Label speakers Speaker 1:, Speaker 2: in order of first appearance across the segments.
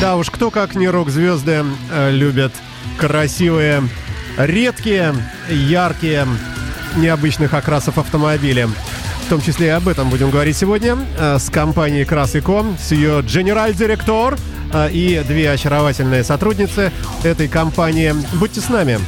Speaker 1: Да уж, кто как не рок-звезды э, любят красивые, редкие, яркие, необычных окрасов автомобиля. В том числе и об этом будем говорить сегодня э, с компанией Красико, с ее генераль-директор э, и две очаровательные сотрудницы этой компании. Будьте с нами.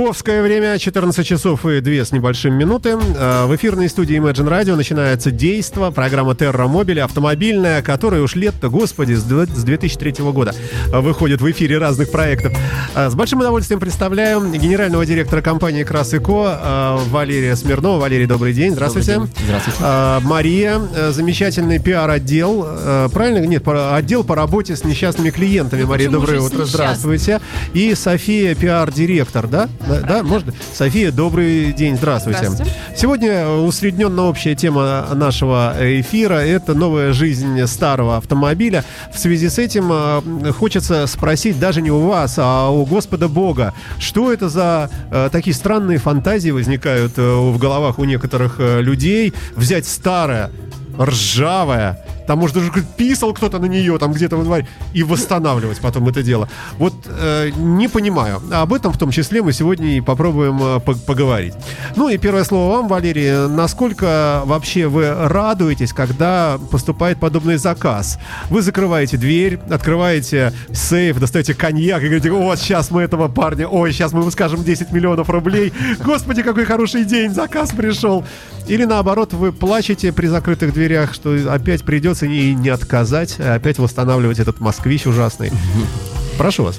Speaker 1: Московское время 14 часов и 2 с небольшим минуты. Э, В эфирной студии Imagine Radio начинается действо. Программа Terra Mobile автомобильная, которая уж лет-то, господи, с дв- с 2003 года выходит в эфире разных проектов. Э, С большим удовольствием представляю генерального директора компании Красико э, Валерия Смирнова. Валерий, добрый день. Здравствуйте.
Speaker 2: Добрый день. Здравствуйте.
Speaker 1: Мария, замечательный пиар-отдел. Правильно? Нет, отдел по работе с несчастными клиентами. Мария,
Speaker 3: почему
Speaker 1: доброе утро. Здравствуйте. И София, пиар-директор, да? Да, да, можно? София, добрый день, здравствуйте.
Speaker 3: Здравствуйте.
Speaker 1: Сегодня усредненно общая тема нашего эфира – это новая жизнь старого автомобиля. В связи с этим э, хочется спросить даже не у вас, а у Господа Бога, что это за э, такие странные фантазии возникают э, в головах у некоторых э, людей взять старое, ржавое, там, может, даже писал кто-то на нее, там где-то во дворе, и восстанавливать потом это дело. Вот э, не понимаю. А Об этом в том числе мы сегодня и попробуем э, по- поговорить. Ну и первое слово вам, Валерий. Насколько вообще вы радуетесь, когда поступает подобный заказ? Вы закрываете дверь, открываете сейф, достаете коньяк и говорите, вот сейчас мы этого парня, ой, сейчас мы ему скажем 10 миллионов рублей. Господи, какой хороший день, заказ пришел. Или наоборот, вы плачете при закрытых дверях, что опять придется и не отказать, а опять восстанавливать этот москвич ужасный. Прошу вас.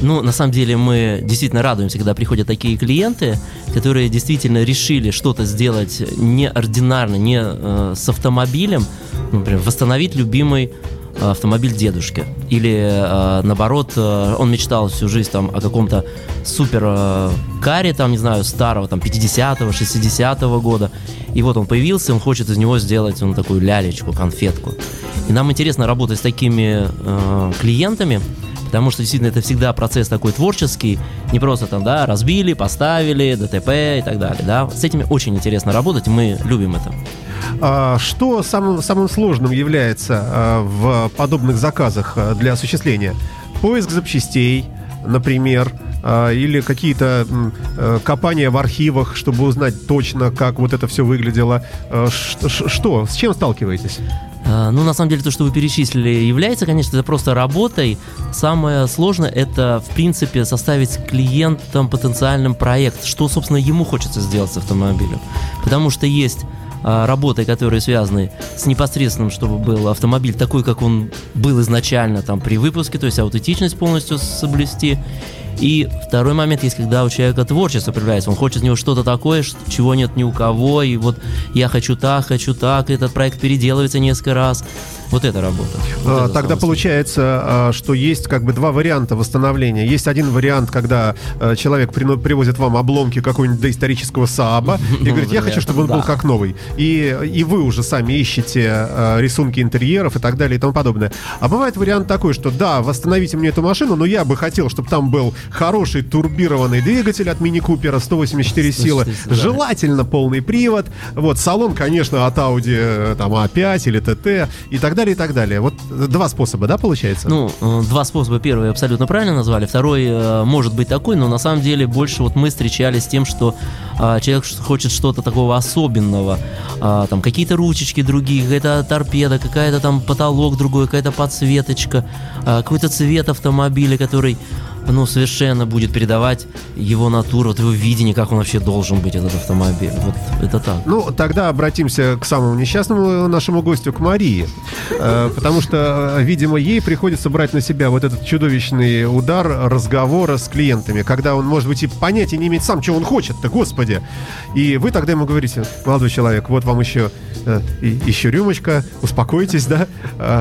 Speaker 2: Ну, на самом деле, мы действительно радуемся, когда приходят такие клиенты, которые действительно решили что-то сделать неординарно, не э, с автомобилем, ну, например, восстановить любимый автомобиль дедушки. Или э, наоборот, э, он мечтал всю жизнь там о каком-то супер э, каре, там, не знаю, старого, там, 50-го, 60-го года. И вот он появился, он хочет из него сделать ну, такую лялечку, конфетку. И нам интересно работать с такими э, клиентами, Потому что действительно это всегда процесс такой творческий, не просто там, да, разбили, поставили, ДТП и так далее, да. С этими очень интересно работать, мы любим это.
Speaker 1: А, Что самым, самым сложным является а, в подобных заказах а, для осуществления? Поиск запчастей, например, или какие-то копания в архивах, чтобы узнать точно, как вот это все выглядело. Что? С чем сталкиваетесь?
Speaker 2: Ну, на самом деле, то, что вы перечислили, является, конечно, это просто работой. Самое сложное – это, в принципе, составить с клиентом потенциальным проект, что, собственно, ему хочется сделать с автомобилем. Потому что есть работы, которые связаны с непосредственным, чтобы был автомобиль такой, как он был изначально там при выпуске, то есть аутентичность полностью соблюсти. И второй момент есть, когда у человека творчество проявляется, он хочет из него что-то такое, чего нет ни у кого, и вот я хочу так, хочу так, этот проект переделывается несколько раз. Вот эта работа. Вот
Speaker 1: А,
Speaker 2: это
Speaker 1: Тогда получается, а, что есть как бы два варианта восстановления. Есть один вариант, когда э, человек привозит вам обломки какого-нибудь доисторического Сааба и говорит, я хочу, чтобы он был как новый. И, и вы уже сами ищете э, рисунки интерьеров и так далее и тому подобное. А бывает вариант такой, что да, восстановите мне эту машину, но я бы хотел, чтобы там был хороший турбированный двигатель от Мини Купера 184 силы,
Speaker 2: 184, да.
Speaker 1: желательно полный привод, вот салон, конечно, от Audi э, там А5 или ТТ и так далее, и так далее. Вот э, два способа, да, получается?
Speaker 2: Ну, э, два способа. Первый вы абсолютно правильно назвали. Второй может быть такой, но на самом деле больше вот мы встречались с тем, что а, человек хочет что-то такого особенного. А, там какие-то ручечки другие, какая-то торпеда, какая-то там потолок другой, какая-то подсветочка, а, какой-то цвет автомобиля, который ну, совершенно будет передавать его натуру, вот его видение, как он вообще должен быть, этот автомобиль. Вот это так.
Speaker 1: Ну, тогда обратимся к самому несчастному нашему гостю, к Марии. Э, Потому что, э, видимо, ей приходится брать на себя вот этот чудовищный удар разговора с клиентами, когда он, может быть, и понятия не имеет сам, чего он хочет-то, господи. И вы тогда ему говорите, молодой человек, вот вам еще, э, еще рюмочка, успокойтесь, да,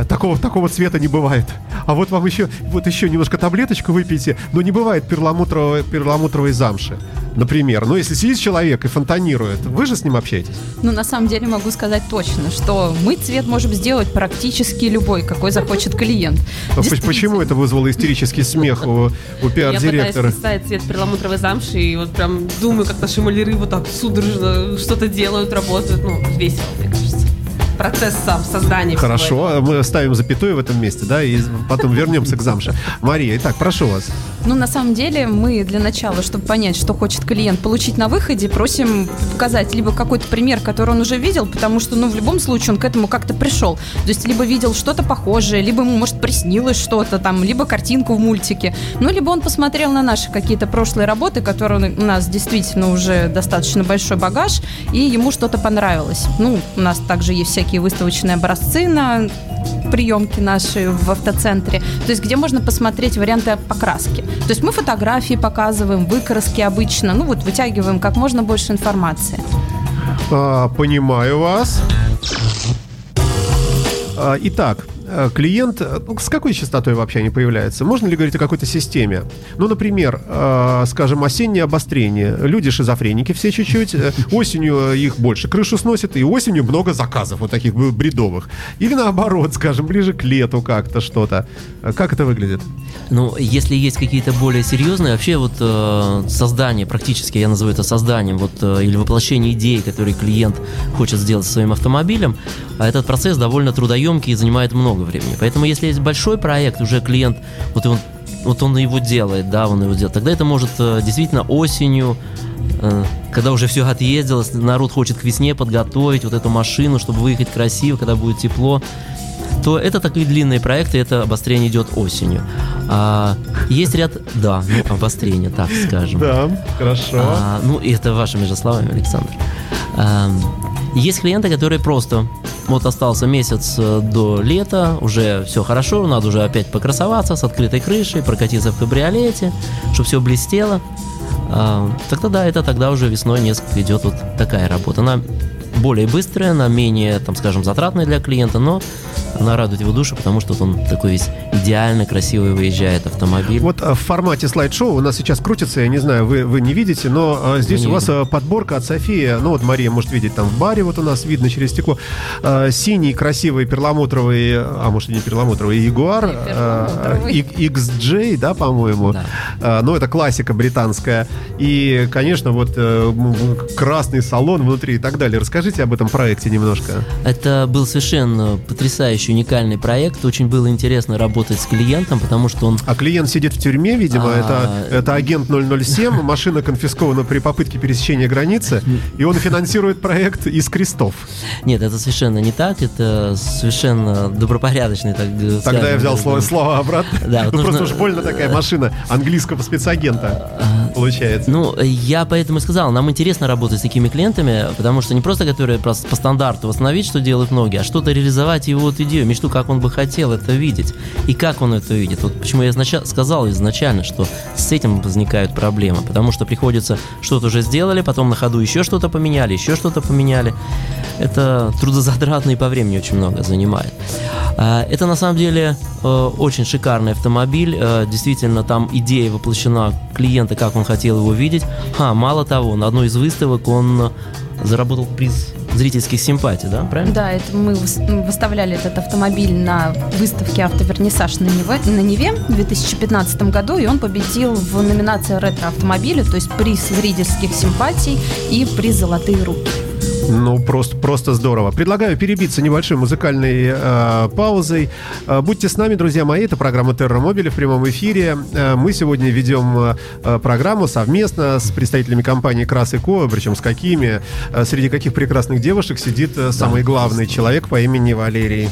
Speaker 1: такого, такого цвета не бывает. А вот вам еще, вот еще немножко таблеточку выпейте, но не бывает перламутровой, перламутровой замши, например. Но если сидит человек и фонтанирует, вы же с ним общаетесь?
Speaker 3: Ну, на самом деле могу сказать точно, что мы цвет можем сделать практически любой, какой захочет клиент.
Speaker 1: А. Почему это вызвало истерический смех у, у
Speaker 4: Я пытаюсь
Speaker 1: пиар-директора?
Speaker 4: цвет перламутровой замши, и вот прям думаю, как наши маляры вот так судорожно что-то делают, работают. Ну, весело, мне кажется. Процесс сам, создания всего этого.
Speaker 1: Хорошо, а мы ставим запятую в этом месте, да, и потом вернемся к замше. Мария, итак, прошу вас.
Speaker 3: Ну, на самом деле, мы для начала, чтобы понять, что хочет клиент получить на выходе, просим показать либо какой-то пример, который он уже видел, потому что, ну, в любом случае, он к этому как-то пришел. То есть, либо видел что-то похожее, либо ему, может, приснилось что-то там, либо картинку в мультике. Ну, либо он посмотрел на наши какие-то прошлые работы, которые у нас действительно уже достаточно большой багаж, и ему что-то понравилось. Ну, у нас также есть всякие выставочные образцы на приемки наши в автоцентре, то есть где можно посмотреть варианты покраски. То есть мы фотографии показываем, выкраски обычно, ну вот вытягиваем как можно больше информации.
Speaker 1: А, понимаю вас. А, итак, клиент, э, ну, с какой частотой вообще они появляются? Можно ли говорить о какой-то системе? Ну, например, э, скажем, осеннее обострение. Люди шизофреники все чуть-чуть. э, Осенью их больше крышу сносит, и осенью много заказов вот таких бредовых. Или наоборот, скажем, ближе к лету как-то что-то. Э, Как это выглядит?
Speaker 2: Ну, если есть какие-то более серьезные, вообще вот э, создание, практически я называю это созданием, вот, э, или воплощение идеи, которые клиент хочет сделать своим автомобилем, а этот процесс довольно трудоемкий и занимает много времени. Поэтому если есть большой проект, уже клиент, вот он, вот он его делает, да, он его делает, тогда это может э, действительно осенью, э, когда уже все отъездилось, народ хочет к весне подготовить вот эту машину, чтобы выехать красиво, когда будет тепло, то это такие длинные проекты, это обострение идет осенью. А, есть ряд, да, ну, обострение, так скажем.
Speaker 1: Да, хорошо.
Speaker 2: А, ну, и это вашими же словами, Александр. Ам, есть клиенты, которые просто вот остался месяц э, до лета, уже все хорошо, надо уже опять покрасоваться с открытой крышей, прокатиться в кабриолете, чтобы все блестело. А, тогда да, это тогда уже весной несколько идет вот такая работа. Она более быстрая, она менее, там, скажем, затратная для клиента, но она радует его душу, потому что вот он такой весь идеально красивый выезжает автомобиль.
Speaker 1: Вот э, в формате слайд-шоу у нас сейчас крутится, я не знаю, вы, вы не видите, но э, здесь
Speaker 2: не
Speaker 1: у вас э, подборка от Софии, ну вот Мария может видеть там в баре, вот у нас видно через стекло, синий красивый перламутровый, а может и не перламутровый, Ягуар, XJ, да, по-моему,
Speaker 2: Да.
Speaker 1: Ну это классика британская, и, конечно, вот красный салон внутри и так далее. Расскажите об этом проекте немножко.
Speaker 2: Это был совершенно потрясающий, уникальный проект. Очень было интересно работать с клиентом, потому что он
Speaker 1: А клиент сидит в тюрьме, видимо,
Speaker 2: А,
Speaker 1: это, это агент 007, машина конфискована при попытке пересечения границы, и он финансирует проект из крестов.
Speaker 2: Нет, это совершенно не так, это совершенно добропорядочный, так
Speaker 1: Тогда
Speaker 2: скажем,
Speaker 1: я взял слово, слова обратно.
Speaker 2: Да, вот
Speaker 1: ну,
Speaker 2: нужно-
Speaker 1: просто уж больно такая машина английского спецагента получается.
Speaker 2: Ну, я поэтому и сказал, нам интересно работать с такими клиентами, потому что не просто которые просто по стандарту восстановить, что делают многие, а что-то реализовать его вот идею, мечту, как он бы хотел это видеть, и как он это видит. Вот почему я изнача- сказал изначально, что с этим возникают проблемы, потому что приходится что-то уже сделали, потом на ходу еще что-то поменяли, еще что-то поменяли. Это трудозатратно и по времени очень много занимает. А, Это на самом деле э, очень шикарный автомобиль. Э, Действительно, там идея воплощена клиента, как он хотел его видеть. А, мало того, на одной из выставок он заработал приз зрительских симпатий, да, правильно?
Speaker 3: Да, это мы выс- выставляли этот автомобиль на выставке «Автовернисаж» на Неве, на Неве в 2015 году, и он победил в номинации «Ретро-автомобили», то есть приз зрительских симпатий и приз «Золотые руки».
Speaker 1: Ну, просто, просто здорово. Предлагаю перебиться небольшой музыкальной э, паузой. Э, будьте с нами, друзья мои. Это программа Терра Мобили в прямом эфире. Э, мы сегодня ведем э, э, программу совместно с представителями компании Крас и Ко. Причем с какими? Э, среди каких прекрасных девушек сидит э, самый главный человек по имени Валерий.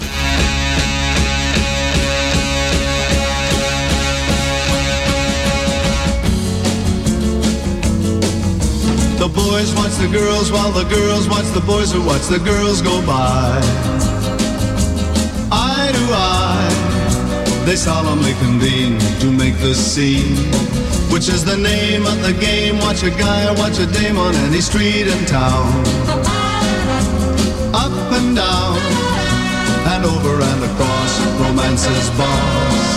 Speaker 5: Boys watch the girls while the girls watch the boys who watch the girls go by. Eye to eye, they solemnly convene to make the scene, which is the name of the game. Watch a guy watch a dame on any street in town. Up and down, and over and across, romance's boss.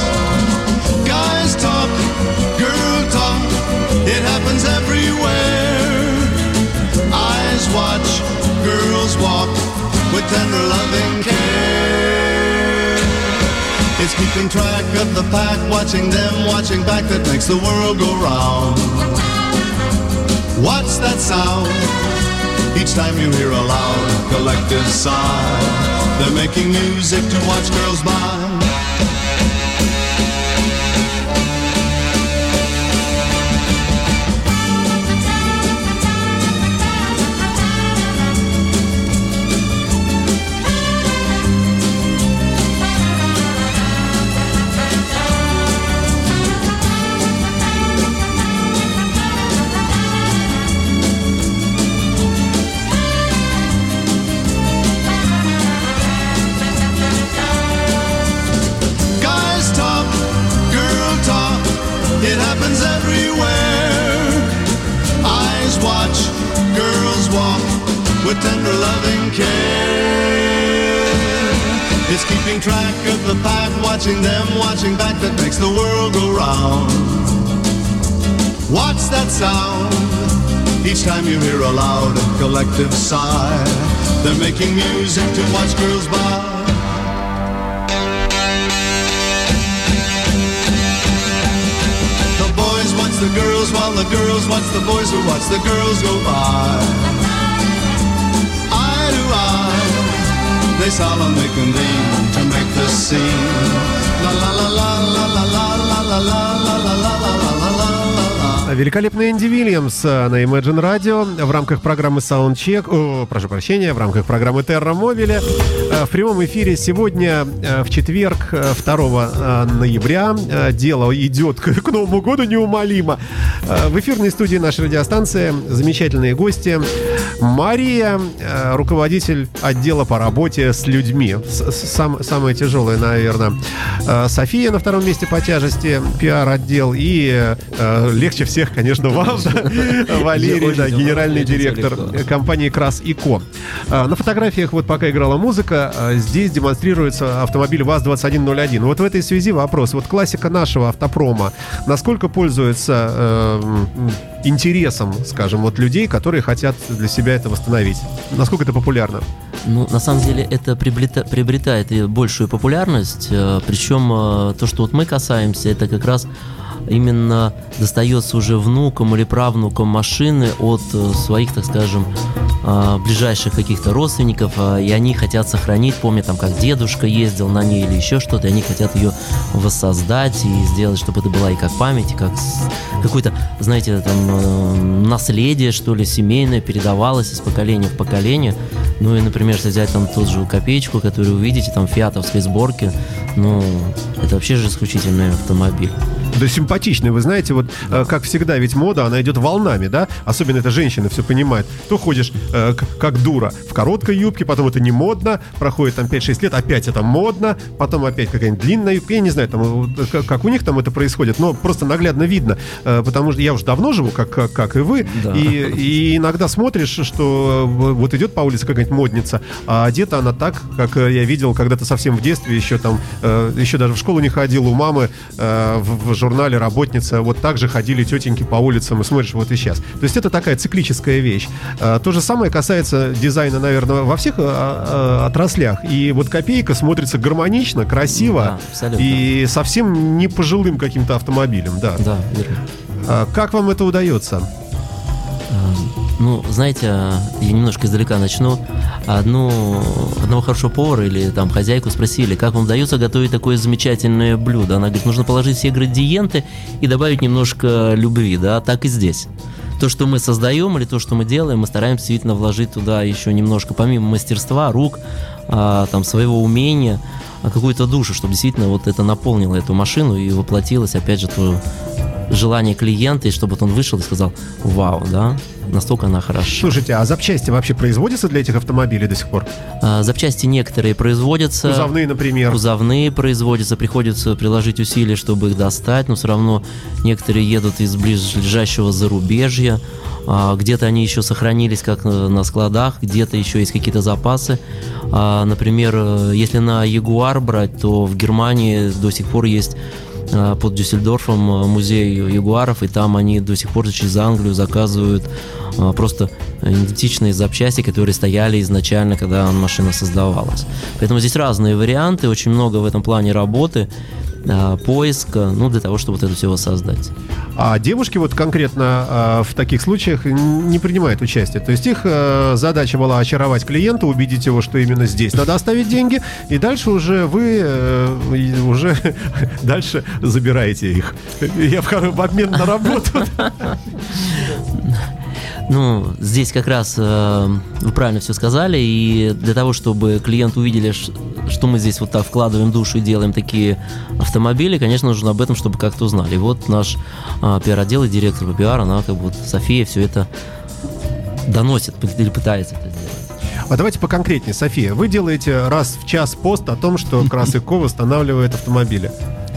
Speaker 5: With tender loving care. It's keeping track of the pack, watching them, watching back that makes the world go round. What's that sound? Each time you hear a loud collective sigh, they're making music to watch girls by. With tender loving care. It's keeping track of the pack, watching them, watching back that makes the world go round. What's that sound? Each time you hear a loud and collective sigh, they're making music to watch girls by. The boys watch the girls while the girls watch the boys who watch the girls go by. They solemnly convene to make the scene.
Speaker 1: Великолепный Энди Вильямс э, на Imagine Radio в рамках программы Soundcheck, о, прошу прощения, в рамках программы Terra Mobile. Э, В прямом эфире сегодня, э, в четверг, э, 2 э, ноября, дело идет к, Новому году неумолимо. В эфирной студии нашей радиостанции замечательные гости. Мария, руководитель отдела по работе с людьми. Сам- самое тяжелое, наверное. София на втором месте по тяжести, пиар-отдел. И легче всех, конечно, вам, да, Валерий, да, генеральный директор компании Крас и Ко. А, На фотографиях, вот пока играла музыка, а, здесь демонстрируется автомобиль ВАЗ-2101. Вот в этой связи вопрос. Вот классика нашего автопрома, насколько пользуется э, интересом, скажем, вот людей, которые хотят для себя это восстановить? Насколько это популярно?
Speaker 2: Ну, на самом деле это приобрета- приобретает большую популярность, э, причем э, то, что вот мы касаемся, это как раз именно достается уже внукам или правнукам машины от э, своих, так скажем, э, ближайших каких-то родственников, э, и они хотят сохранить, помнят там, как дедушка ездил на ней или еще что-то, и они хотят ее воссоздать и сделать, чтобы это была и как память, и как какое-то, знаете, там э, наследие, что ли, семейное передавалось из поколения в поколение. Ну и, например, если взять там тот же копеечку, которую вы видите, там фиатовской сборки, ну, это вообще же исключительный автомобиль.
Speaker 1: Да симпатичный, вы знаете, вот э, как всегда, ведь мода, она идет волнами, да? Особенно это женщины все понимают. То ходишь э, как дура в короткой юбке, потом это не модно, проходит там 5-6 лет, опять это модно, потом опять какая-нибудь длинная юбка, я не знаю, там, вот, как, как у них там это происходит, но просто наглядно видно, э, потому что я уже давно живу, как, как, как и вы,
Speaker 2: Да.
Speaker 1: и, и иногда смотришь, что э, вот идет по улице какая-нибудь модница, а одета она так, как э, я видел когда-то совсем в детстве, еще там, э, еще даже в школу не ходил, у мамы э, в, в журнале работница, вот так же ходили тетеньки по улицам, и смотришь, вот и сейчас. То есть это такая циклическая вещь. Э, то же самое касается дизайна, наверное, во всех э, э, отраслях. И вот копейка смотрится гармонично, красиво
Speaker 2: Да, абсолютно.
Speaker 1: и совсем не пожилым каким-то автомобилем, да.
Speaker 2: Да, верно.
Speaker 1: А Как вам это удается?
Speaker 2: Ну, знаете, я немножко издалека начну. Одну, одного хорошего повара или там хозяйку спросили, как вам удается готовить такое замечательное блюдо. Она говорит, нужно положить все ингредиенты и добавить немножко любви, да, так и здесь. То, что мы создаем или то, что мы делаем, мы стараемся действительно вложить туда еще немножко, помимо мастерства, рук, а, там, своего умения, а, какую-то душу, чтобы действительно вот это наполнило эту машину и воплотилось, опять же, то, желание клиента, и чтобы он вышел и сказал, вау, да, настолько она хороша.
Speaker 1: Слушайте, а запчасти вообще производятся для этих автомобилей до сих пор?
Speaker 2: А, запчасти некоторые производятся.
Speaker 1: Кузовные, например.
Speaker 2: Кузовные производятся, приходится приложить усилия, чтобы их достать, но все равно некоторые едут из ближайшего зарубежья, а, где-то они еще сохранились как на на складах, где-то еще есть какие-то запасы. А, Например, э, если на Ягуар брать, то в Германии до сих пор есть под Дюссельдорфом а, музей ягуаров, и там они до сих пор через Англию заказывают а, просто идентичные запчасти, которые стояли изначально, когда машина создавалась. Поэтому здесь разные варианты, очень много в этом плане работы, поиска, ну, для того, чтобы вот это все воссоздать.
Speaker 1: А девушки вот конкретно а, в таких случаях не принимают участие. То есть их э, задача была очаровать клиента, убедить его, что именно здесь надо оставить деньги, и дальше уже вы э, уже дальше забираете их. Я в обмен на работу.
Speaker 2: Ну, здесь как раз э, вы правильно все сказали, и для того, чтобы клиент увидели, что мы здесь вот так вкладываем душу и делаем такие автомобили, конечно, нужно об этом, чтобы как-то узнали. И вот наш э, пиар-отдел и директор по пиару, она как вот София все это доносит или пытается это сделать.
Speaker 1: А давайте поконкретнее, София. Вы делаете раз в час пост о том, что Красыко восстанавливает автомобили?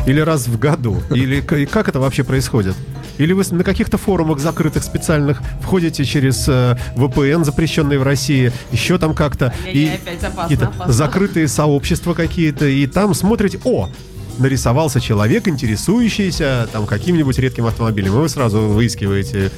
Speaker 1: Или раз в году? Или как это вообще происходит? Или вы на каких-то форумах закрытых специальных входите через э, VPN, запрещенный в России, еще там как-то, и какие-то закрытые сообщества какие-то, и там смотрите, о, нарисовался человек, интересующийся там каким-нибудь редким автомобилем, и вы сразу выискиваете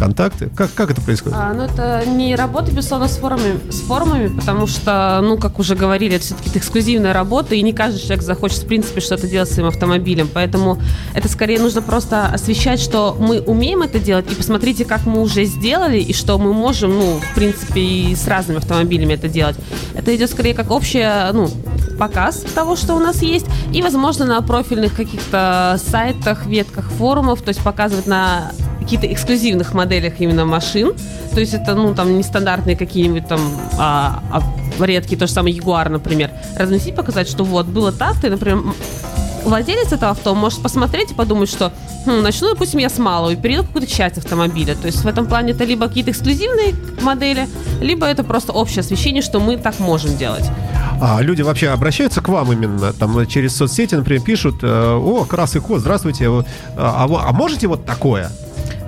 Speaker 1: контакты. Как, как это происходит?
Speaker 4: А, ну, это не работа, безусловно, с форумами, с форумами, потому что, ну, как уже говорили, это все-таки эксклюзивная работа, и не каждый человек захочет, в принципе, что-то делать своим автомобилем. Поэтому это скорее нужно просто освещать, что мы умеем это делать, и посмотрите, как мы уже сделали, и что мы можем, ну, в принципе, и с разными автомобилями это делать. Это идет скорее как общее, ну, показ того, что у нас есть, и, возможно, на профильных каких-то сайтах, ветках форумов, то есть показывать на каких-то эксклюзивных моделях именно машин. То есть это, ну, там, нестандартные какие-нибудь там а, а, редкие, то же самое Ягуар, например. Разносить, показать, что вот, было так-то, и, например, владелец этого авто может посмотреть и подумать, что хм, начну, допустим, я с малого и перейду в какую-то часть автомобиля. То есть в этом плане это либо какие-то эксклюзивные модели, либо это просто общее освещение, что мы так можем делать.
Speaker 1: А люди вообще обращаются к вам именно, там через соцсети, например, пишут, э, о, Крас и Ко, здравствуйте, э, а, а можете вот такое?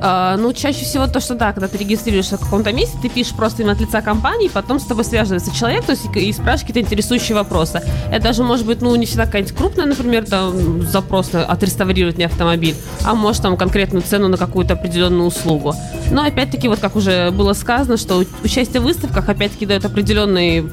Speaker 4: А, ну, чаще всего то, что да, когда ты регистрируешься в каком-то месте, ты пишешь просто именно от лица компании, потом с тобой связывается человек, то есть и, спрашивает какие-то интересующие вопросы. Это даже может быть, ну, не всегда какая-нибудь крупная, например, там, запрос на отреставрировать мне автомобиль, а может там конкретную цену на какую-то определенную услугу. Но опять-таки, вот как уже было сказано, что участие в выставках опять-таки дает определенный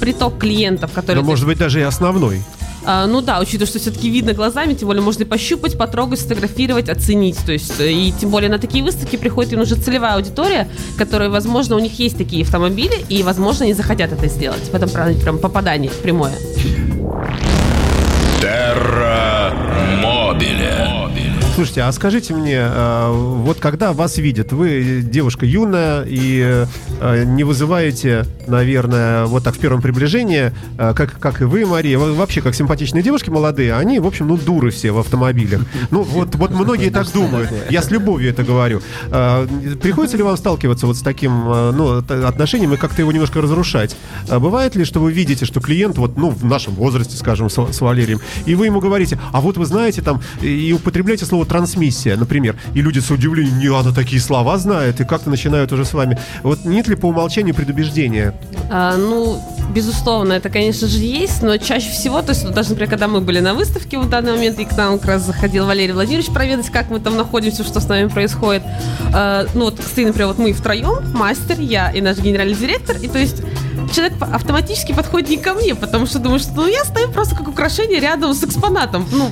Speaker 4: приток клиентов, которые...
Speaker 1: Ну, может быть, даже и основной.
Speaker 4: А, ну да, учитывая, что все-таки видно глазами, тем более можно и пощупать, потрогать, сфотографировать, оценить. То есть, э, и тем более на такие выставки приходит им уже целевая аудитория, которая, возможно, у них есть такие автомобили, и, возможно, они захотят это сделать. В этом прям, попадание прямое.
Speaker 6: Терра Мобиле.
Speaker 1: Слушайте, а скажите мне, э, вот когда вас видят, вы девушка юная и э, не вызываете, наверное, вот так в первом приближении, э, как, как и вы, Мария, вообще как симпатичные девушки молодые, они, в общем, ну, дуры все в автомобилях. Ну, вот, вот многие так думают. Я с любовью это говорю. Э, Приходится ли вам сталкиваться вот с таким э, ну, отношением и как-то его немножко разрушать? А Бывает ли, что вы видите, что клиент, вот, ну, в нашем возрасте, скажем, с, с Валерием, и вы ему говорите, а вот вы знаете, там, и употребляете слово трансмиссия, например, и люди с удивлением, не, она такие слова знает, и как-то начинают уже с вами. Вот нет ли по умолчанию предубеждения?
Speaker 4: А, ну, безусловно, это, конечно же, есть, но чаще всего, то есть, вот даже, например, когда мы были на выставке в данный момент, и к нам как раз заходил Валерий Владимирович проведать, как мы там находимся, что с нами происходит. А, ну, вот, кстати, например, вот мы втроем, мастер, я и наш генеральный директор, и то есть человек автоматически подходит не ко мне, потому что думает, что ну, я стою просто как украшение рядом с экспонатом. Ну,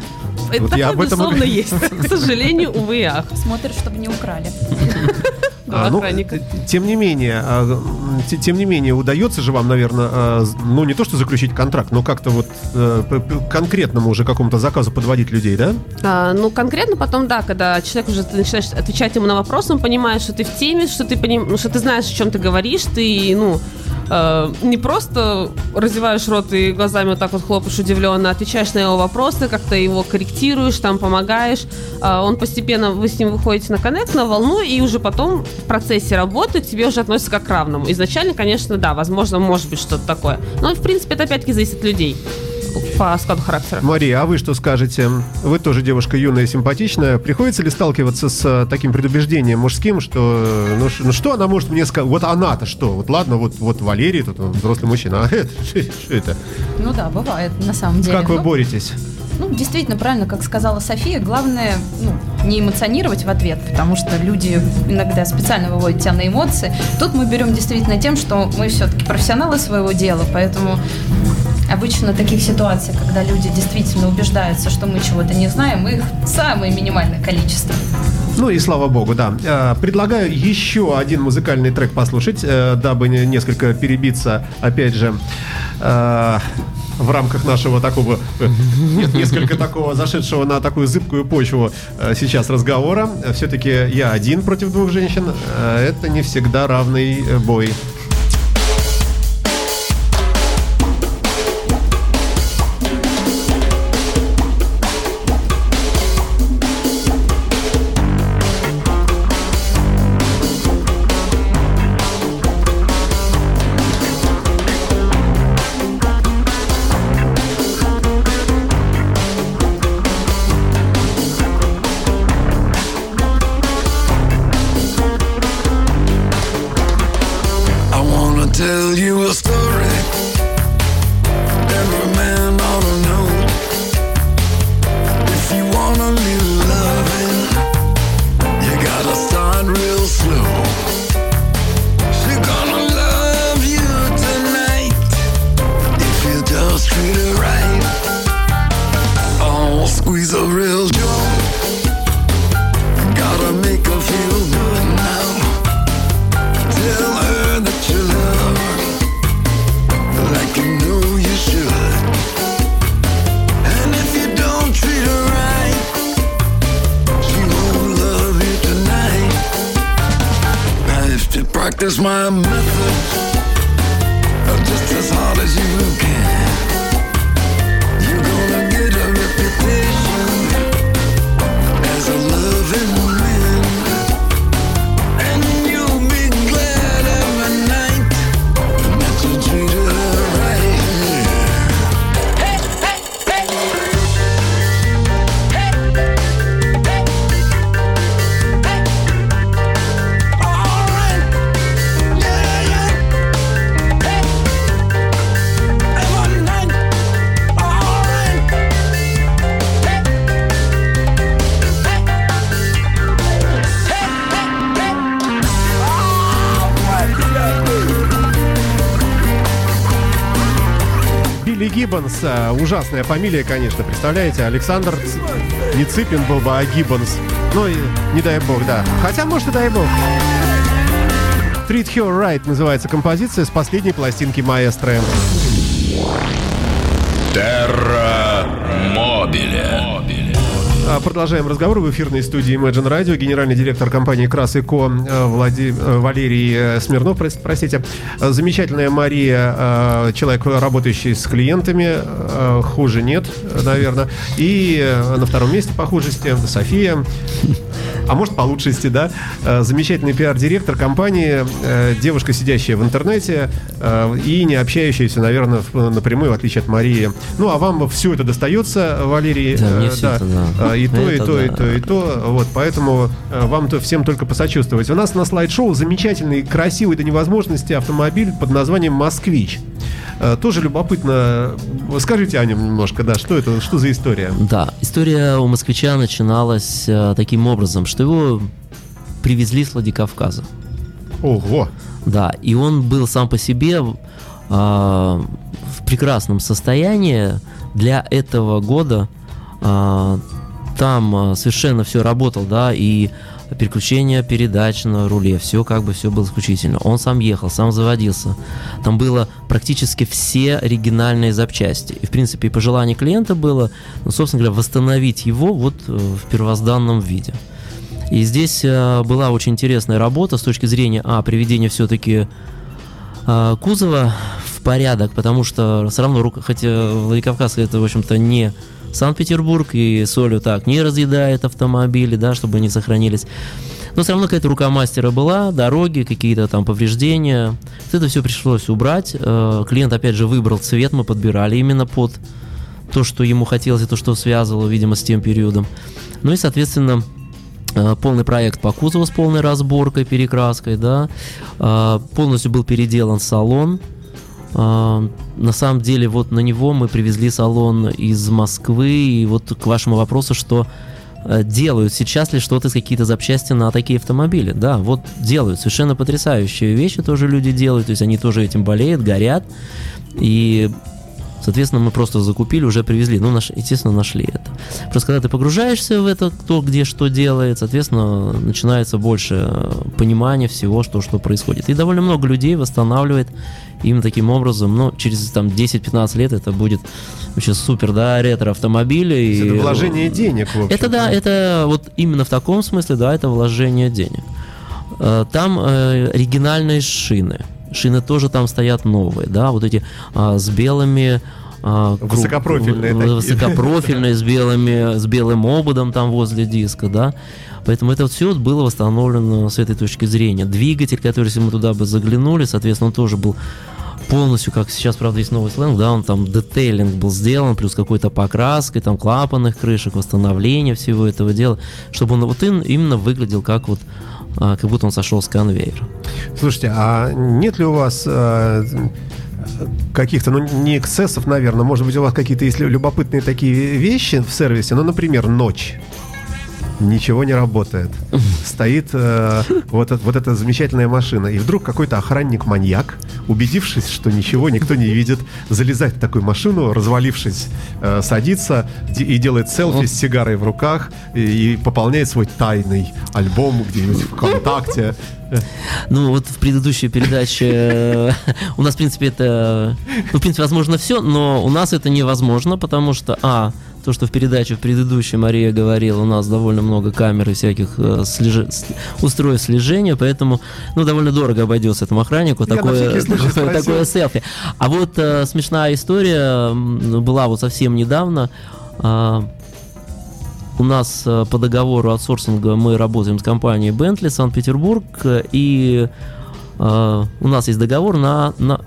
Speaker 4: это
Speaker 1: Вот я об этом
Speaker 4: безусловно, есть. К сожалению, увы и ах.
Speaker 3: Смотрят, чтобы не украли.
Speaker 1: А, ну, тем не менее, а, тем не менее, удается же вам, наверное, а, ну не то что заключить контракт, но как-то вот э, к конкретному уже какому-то заказу подводить людей, да?
Speaker 4: А, ну, конкретно потом, да, когда человек уже ты начинаешь отвечать ему на вопросы, он понимает, что ты в теме, что ты, поним... ну, что ты знаешь, о чем ты говоришь, ты, ну, э, не просто разеваешь рот и глазами вот так вот хлопаешь удивленно, отвечаешь на его вопросы, как-то его корректируешь, там помогаешь. Э, он постепенно, вы с ним выходите на коннект, на волну, и уже потом в процессе работы тебе уже относится как к равному. Изначально, конечно, да, возможно, может быть что-то такое. Но, в принципе, это опять-таки зависит от людей по складу характера.
Speaker 1: Мария, а вы что скажете? Вы тоже девушка юная и симпатичная. Приходится ли сталкиваться с э, таким предубеждением мужским, что э, ну, ш- ну что она может мне сказать? Вот она-то что? Вот ладно, вот, вот Валерий, тут он взрослый мужчина, а это, что, это?
Speaker 3: Ну да, бывает, на самом деле.
Speaker 1: Как вы
Speaker 3: Ну,
Speaker 1: боретесь?
Speaker 3: Ну, действительно, правильно, как сказала София, главное ну, не эмоционировать в ответ, потому что люди иногда специально выводят тебя на эмоции. Тут мы берем действительно тем, что мы все-таки профессионалы своего дела, поэтому обычно таких ситуаций, когда люди действительно убеждаются, что мы чего-то не знаем, их самое минимальное количество.
Speaker 1: Ну и слава богу, да. Э, Предлагаю еще один музыкальный трек послушать, э, дабы не- несколько перебиться, опять же, э, в рамках нашего такого, э, нет, несколько такого зашедшего на такую зыбкую почву э, сейчас разговора. Все-таки я один против двух женщин. Э, Это не всегда равный бой.
Speaker 5: Just as hard as you can,
Speaker 1: Гиббонс, э, ужасная фамилия, конечно, представляете? Александр Ц- не Цыпин был бы, а Гиббонс. Ну, и не дай бог, да. Хотя, может, и дай бог. Treat Her Right называется композиция с последней пластинки маэстро.
Speaker 6: Терра Мобиле.
Speaker 1: А, Продолжаем разговор в эфирной студии Imagine Radio. Генеральный директор компании Крас и Ко э, Влади- э, Валерий э, Смирнов, прос- простите. Замечательная Мария, человек, работающий с клиентами. Хуже нет, наверное. И на втором месте по хужести София. А может, по лучшести, да? Э, Замечательный пиар-директор компании, э, девушка, сидящая в интернете э, и не общающаяся, наверное, напрямую, в отличие от Марии. Ну, а вам все это достается, Валерий.
Speaker 2: Да, мне
Speaker 1: э,
Speaker 2: всё это, да.
Speaker 1: И то, и
Speaker 2: Это
Speaker 1: то, и
Speaker 2: да.
Speaker 1: то, и то. Вот, поэтому э, вам то всем только посочувствовать. У нас на слайд-шоу замечательный, красивый до невозможности автомобиль под названием «Москвич». Э, Тоже любопытно. Скажите, Аня, немножко, да, что это, что за история?
Speaker 2: Да, история у москвича начиналась э, таким образом, что его привезли с Владикавказа.
Speaker 1: Ого!
Speaker 2: Да, и он был сам по себе э, в прекрасном состоянии для этого года. там совершенно все работал, да, и переключение передач на руле, все как бы все было исключительно. Он сам ехал, сам заводился. Там было практически все оригинальные запчасти. И, в принципе, и пожелание клиента было, ну, собственно говоря, восстановить его вот э, в первозданном виде. И здесь э, была очень интересная работа с точки зрения, а, приведения все-таки а, кузова в порядок, потому что все равно, хотя Владикавказ это, в общем-то, не Санкт-Петербург, и солью так не разъедает автомобили, да, чтобы они сохранились. Но все равно какая-то рука мастера была, дороги, какие-то там повреждения. Вот это все пришлось убрать. Э, Клиент, опять же, выбрал цвет, мы подбирали именно под то, что ему хотелось, и то, что связывало, видимо, с тем периодом. Ну и, соответственно, э, полный проект по кузову с полной разборкой, перекраской, да. Э, Полностью был переделан салон. Э, На самом деле, вот на него мы привезли салон из Москвы. И вот к вашему вопросу, что э, делают сейчас ли что-то, какие-то запчасти на такие автомобили. Да, вот делают. Совершенно потрясающие вещи тоже люди делают. То есть они тоже этим болеют, горят. И Соответственно, мы просто закупили, уже привезли. Ну, наш, естественно, нашли это. Просто когда ты погружаешься в это, кто где что делает, соответственно, начинается больше э, понимания всего, что, что происходит. И довольно много людей восстанавливает именно таким образом. Но через там 10-15 лет это будет вообще супер, да, ретро-автомобили. и-
Speaker 1: Это вложение денег, в общем.
Speaker 2: это да, это вот именно в таком смысле, да, это вложение денег. Э, Там э, оригинальные шины. Шины тоже там стоят новые, да, вот эти а, с белыми а, круг-
Speaker 1: Высокопрофильные
Speaker 2: в- высокопрофильные с белыми с белым ободом там возле диска, да. Поэтому это все было восстановлено с этой точки зрения. Двигатель, который, если мы туда бы заглянули, соответственно, он тоже был полностью, как сейчас, правда, есть новый сленг, да, он там детейлинг был сделан, плюс какой-то покраской, там клапанных крышек, восстановление всего этого дела, чтобы он вот именно выглядел как вот как будто он сошел с конвейера.
Speaker 1: Слушайте, а нет ли у вас э, каких-то, ну, не эксцессов, наверное, может быть, у вас какие-то есть любопытные такие вещи в сервисе, ну, например, ночь. Ничего не работает. Стоит э, вот, вот эта замечательная машина. И вдруг какой-то охранник-маньяк, убедившись, что ничего никто не видит, залезает в такую машину, развалившись, э, садится и делает селфи с сигарой в руках и, и пополняет свой тайный альбом где-нибудь ВКонтакте.
Speaker 2: Ну, вот в предыдущей передаче э, у нас, в принципе, это... Ну, в принципе, возможно все, но у нас это невозможно, потому что, а, то, что в передаче в предыдущей Мария говорила, у нас довольно много камер и всяких э, слежи- устройств слежения, поэтому, ну, довольно дорого обойдется этому охраннику
Speaker 1: Я
Speaker 2: такое, такое, такое селфи. А вот э, смешная история была вот совсем недавно. А, у нас э, по договору аутсорсинга мы работаем с компанией Bentley Санкт-Петербург, э, и э, у нас есть договор на, на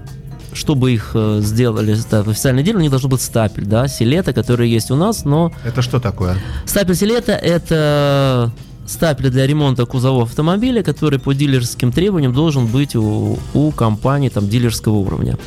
Speaker 2: чтобы их э, сделали в официальное дело, у них должен быть стапель, да, селета, который есть у нас, но
Speaker 1: Это что такое?
Speaker 2: стапель селета это стапель для ремонта кузовов автомобиля, который по дилерским требованиям должен быть у, у компании там дилерского уровня.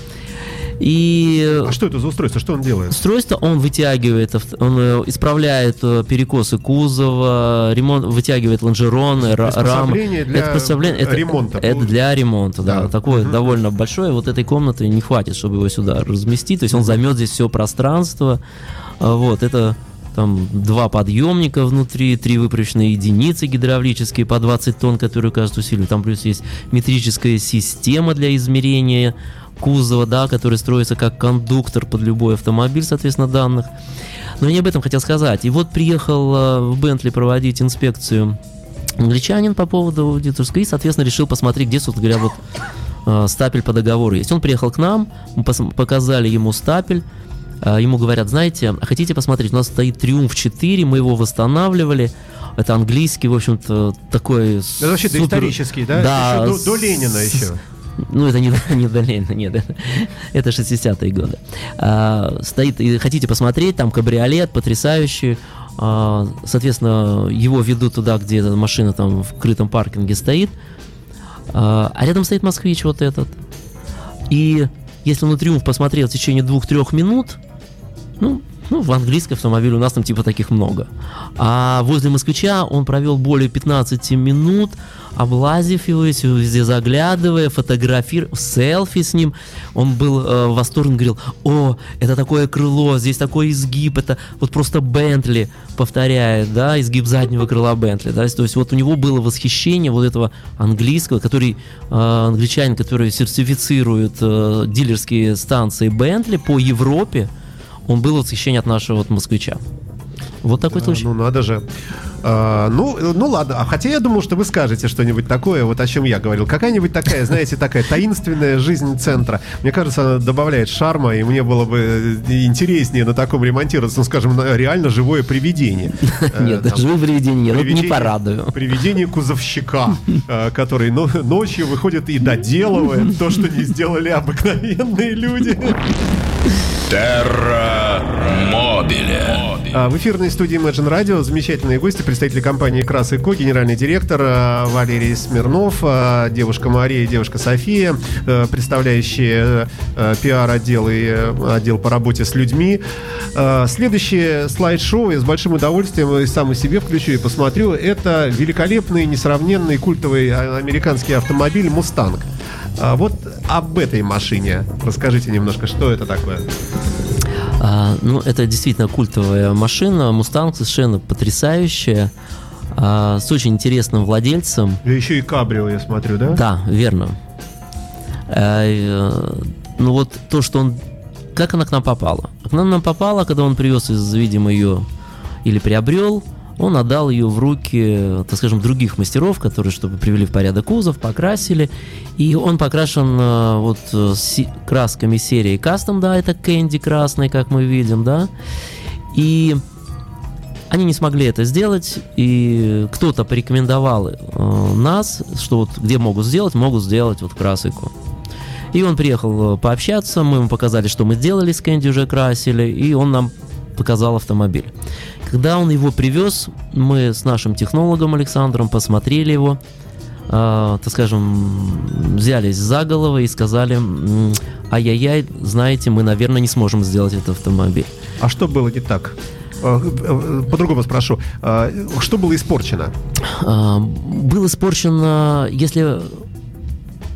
Speaker 2: И
Speaker 1: А что это за устройство? Что он делает?
Speaker 2: Устройство он вытягивает, он э, исправляет э, перекосы кузова, ремонт, вытягивает лонжероны, ра- рамы.
Speaker 1: Для
Speaker 2: Это приспособление- это-
Speaker 1: ремонта.
Speaker 2: Это для ремонта, да.
Speaker 1: Да.
Speaker 2: Такое довольно большое. Вот этой комнаты не хватит, чтобы его сюда разместить. То есть он займет здесь все пространство. А, Вот, это там два подъемника внутри, три выправочные единицы гидравлические по 20 тонн, которые каждую усиливают. Там плюс есть метрическая система для измерения кузова, да, который строится как кондуктор под любой автомобиль, соответственно, данных. Но я не об этом хотел сказать. И вот приехал э, в Бентли проводить инспекцию англичанин по поводу аудиторской и, соответственно, решил посмотреть, где, собственно говоря, вот э, стапель по договору есть. Он приехал к нам, мы показали ему стапель, э, ему говорят, знаете, хотите посмотреть, у нас стоит Триумф 4, мы его восстанавливали, это английский, в общем-то, такой
Speaker 1: Это вообще
Speaker 2: супер-
Speaker 1: исторический, да?
Speaker 2: Да.
Speaker 1: Еще до, до Ленина еще.
Speaker 2: Ну, это не, не до Ленина, нет, это, это 60-е годы. А, стоит, и хотите посмотреть, там кабриолет потрясающий. А, соответственно, его ведут туда, где эта машина там в крытом паркинге стоит. А, а рядом стоит москвич вот этот. И если на Триумф посмотрел в течение двух-трех минут, ну, ну, в английском автомобиле у нас там типа таких много. А возле москвича он провел более 15 минут, облазив его, везде заглядывая, фотографируя, селфи с ним. Он был э, в восторге, говорил, о, это такое крыло, здесь такой изгиб, это вот просто Бентли повторяет, да, изгиб заднего крыла Бентли, да, то есть вот у него было восхищение вот этого английского, который, э, англичанин, который сертифицирует э, дилерские станции Бентли по Европе, он был восхищение от нашего вот москвича. Вот такой случай.
Speaker 1: Ну, надо же. А, ну, ну ладно. А хотя я думал, что вы скажете что-нибудь такое, вот о чем я говорил. Какая-нибудь такая, знаете, такая таинственная жизнь центра. Мне кажется, она добавляет шарма, и мне было бы интереснее на таком ремонтироваться, ну, скажем, на реально живое привидение. Э,
Speaker 2: Нет, живое привидение, ну, не порадую.
Speaker 1: Привидение кузовщика, э, который но- ночью выходит и доделывает то, что не сделали обыкновенные люди.
Speaker 6: Терра Мобиле.
Speaker 1: А, В эфирной студии Imagine Radio замечательные гости, представители компании Крас и Ко, генеральный директор а, Валерий Смирнов, а, девушка Мария девушка София, представляющие пиар-отдел и отдел по работе с людьми. Следующее слайд-шоу я с большим удовольствием и сам и себе включу и посмотрю. Это великолепный, несравненный культовый американский автомобиль «Мустанг». Вот об этой машине расскажите немножко, что это такое.
Speaker 2: А, ну, это действительно культовая машина. Мустанг совершенно потрясающая. а, с очень интересным владельцем.
Speaker 1: Да еще и кабрио, я смотрю, да?
Speaker 2: Да, верно. Э, э, ну вот то, что он... Как она к нам попала? К нам нам попала, когда он привез из, видимо, ее или приобрел, он отдал ее в руки, так скажем, других мастеров, которые, чтобы привели в порядок кузов, покрасили. И он покрашен э, вот э, красками серии Custom, да, это Кэнди красный, как мы видим, да. И они не смогли это сделать, и кто-то порекомендовал э, нас, что вот где могут сделать, могут сделать вот красику. И он приехал э, пообщаться, мы ему показали, что мы сделали с Кэнди, уже красили, и он нам показал автомобиль. Когда он его привез, мы с нашим технологом Александром посмотрели его, э, так скажем, взялись за голову и сказали, «М, ай-яй-яй, знаете, мы, наверное, не сможем сделать этот автомобиль.
Speaker 1: А что было не так? Э, э, По-другому спрошу. А, Что было испорчено?
Speaker 2: А, Был испорчено, если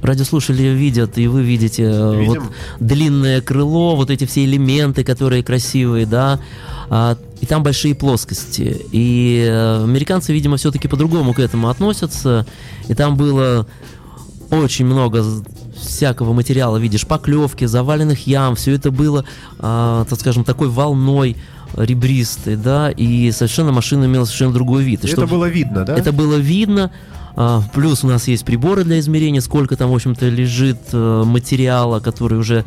Speaker 2: радиослушатели видят, и вы видите э,
Speaker 1: Видим.
Speaker 2: вот длинное крыло, вот эти все элементы, которые красивые, да, а, и там большие плоскости. И э, американцы, видимо, все-таки по-другому к этому относятся. И там было очень много всякого материала, видишь, поклевки, заваленных ям, все это было, а, так скажем, такой волной ребристой, да, и совершенно машина имела совершенно другой вид. И
Speaker 1: Это
Speaker 2: чтоб-
Speaker 1: было видно, да?
Speaker 2: это было видно. А, Плюс у нас есть приборы для измерения, сколько там, в общем-то, лежит э, материала, который уже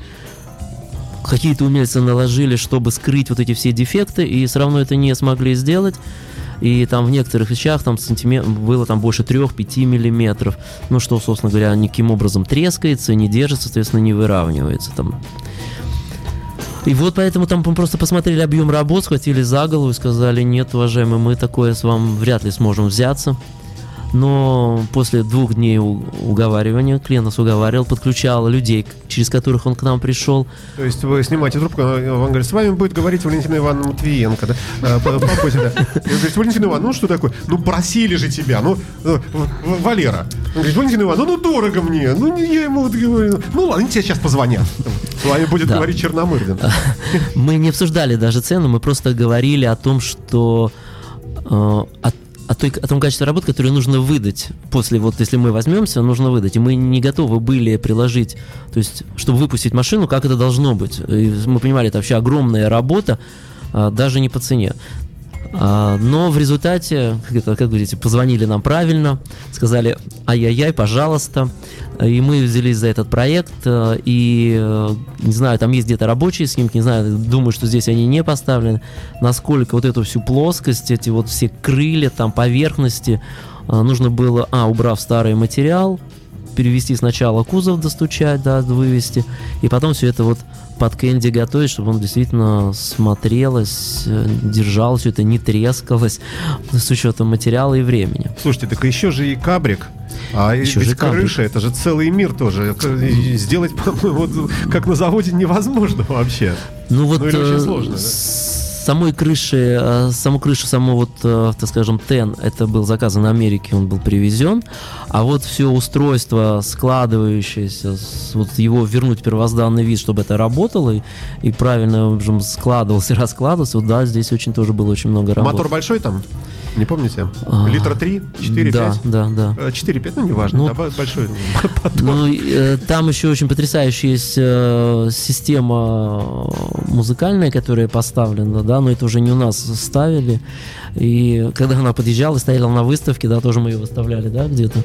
Speaker 2: какие-то умельцы наложили, чтобы скрыть вот эти все дефекты, и все равно это не смогли сделать. И там в некоторых вещах там сантиметр, было там больше 3-5 миллиметров. Ну что, собственно говоря, никаким образом трескается, не держится, соответственно, не выравнивается там. И вот поэтому там мы просто посмотрели объем работ, схватили за голову и сказали, нет, уважаемый, мы такое с вами вряд ли сможем взяться. Но после двух дней уговаривания клиент нас уговаривал, подключал людей, через которых он к нам пришел.
Speaker 1: То есть вы снимаете трубку, он говорит, с вами будет говорить Валентина Ивановна Матвиенко, да? А, по- по почте, да. Говорит, Валентина Ивановна, ну что такое? Ну просили же тебя, ну, э, Валера. Он говорит, Валентина Ивановна, ну, ну дорого мне, ну я ему говорю, ну ладно, тебе сейчас позвонят. С вами будет
Speaker 2: Да.
Speaker 1: говорить Черномырдин.
Speaker 2: Мы не обсуждали даже цену, мы просто говорили о том, что э, о, о той- о том качестве работы, которое нужно выдать после, вот если мы возьмемся, нужно выдать. И мы не готовы были приложить, то есть, чтобы выпустить машину, как это должно быть. И мы понимали, это вообще огромная работа, а, даже не по цене. А, Но в результате, как, как говорите, позвонили нам правильно, сказали, ай-яй-яй, пожалуйста. И мы взялись за этот проект, э, и, э, не знаю, там есть где-то рабочие снимки, не знаю, думаю, что здесь они не поставлены, насколько вот эту всю плоскость, эти вот все крылья, там, поверхности, э, нужно было, а, убрав старый материал, перевести сначала кузов достучать, да, вывести, и потом все это вот под кэнди готовить, чтобы он действительно смотрелось, э, держалось, всё это не трескалось с учетом материала и времени.
Speaker 1: Слушайте, так еще же и кабрик. А
Speaker 2: Еще
Speaker 1: ведь
Speaker 2: же кабрик.
Speaker 1: крыша, это же целый мир тоже. Сделать, по-моему, вот, как на заводе невозможно вообще.
Speaker 2: Ну вот
Speaker 1: Ну, или очень
Speaker 2: э,
Speaker 1: сложно, да?
Speaker 2: Самой крыши, э, саму крышу, саму вот, э, так скажем, ТЭН, это был заказан в Америке, он был привезен, а вот все устройство складывающееся, вот его вернуть первозданный вид, чтобы это работало и, и правильно, в общем, складывался раскладывался, вот да, здесь очень тоже было очень много работы.
Speaker 1: Мотор большой там? Не помните?
Speaker 2: А,
Speaker 1: Литра 3, 4,
Speaker 2: да,
Speaker 1: 5?
Speaker 2: да, да.
Speaker 1: 4-5, ну неважно,
Speaker 2: Ну,
Speaker 1: да, бо- большой
Speaker 2: Ну, и, э, там еще очень потрясающая есть э, система э, музыкальная, которая поставлена, да, но это уже не у нас ставили. И когда она подъезжала, стояла на выставке, да, тоже мы ее выставляли, да, где-то.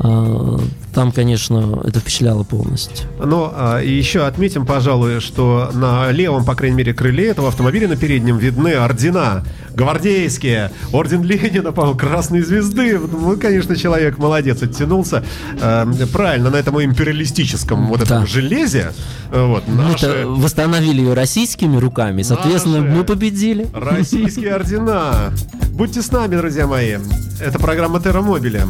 Speaker 2: А, Там, конечно, это впечатляло полностью.
Speaker 1: Но а, еще отметим, пожалуй, что на левом, по крайней мере, крыле этого автомобиля на переднем видны ордена гвардейские, орден Ленина, по-моему, Красной Звезды. Ну, конечно, человек молодец, оттянулся. А, правильно, на этом империалистическом вот этом
Speaker 2: Да.
Speaker 1: железе. Вот,
Speaker 2: Мы
Speaker 1: наши
Speaker 2: это восстановили ее российскими руками, соответственно,
Speaker 1: Наши.
Speaker 2: мы победили.
Speaker 1: российские ордена. Будьте с нами, друзья мои. Это программа Терра Мобиля.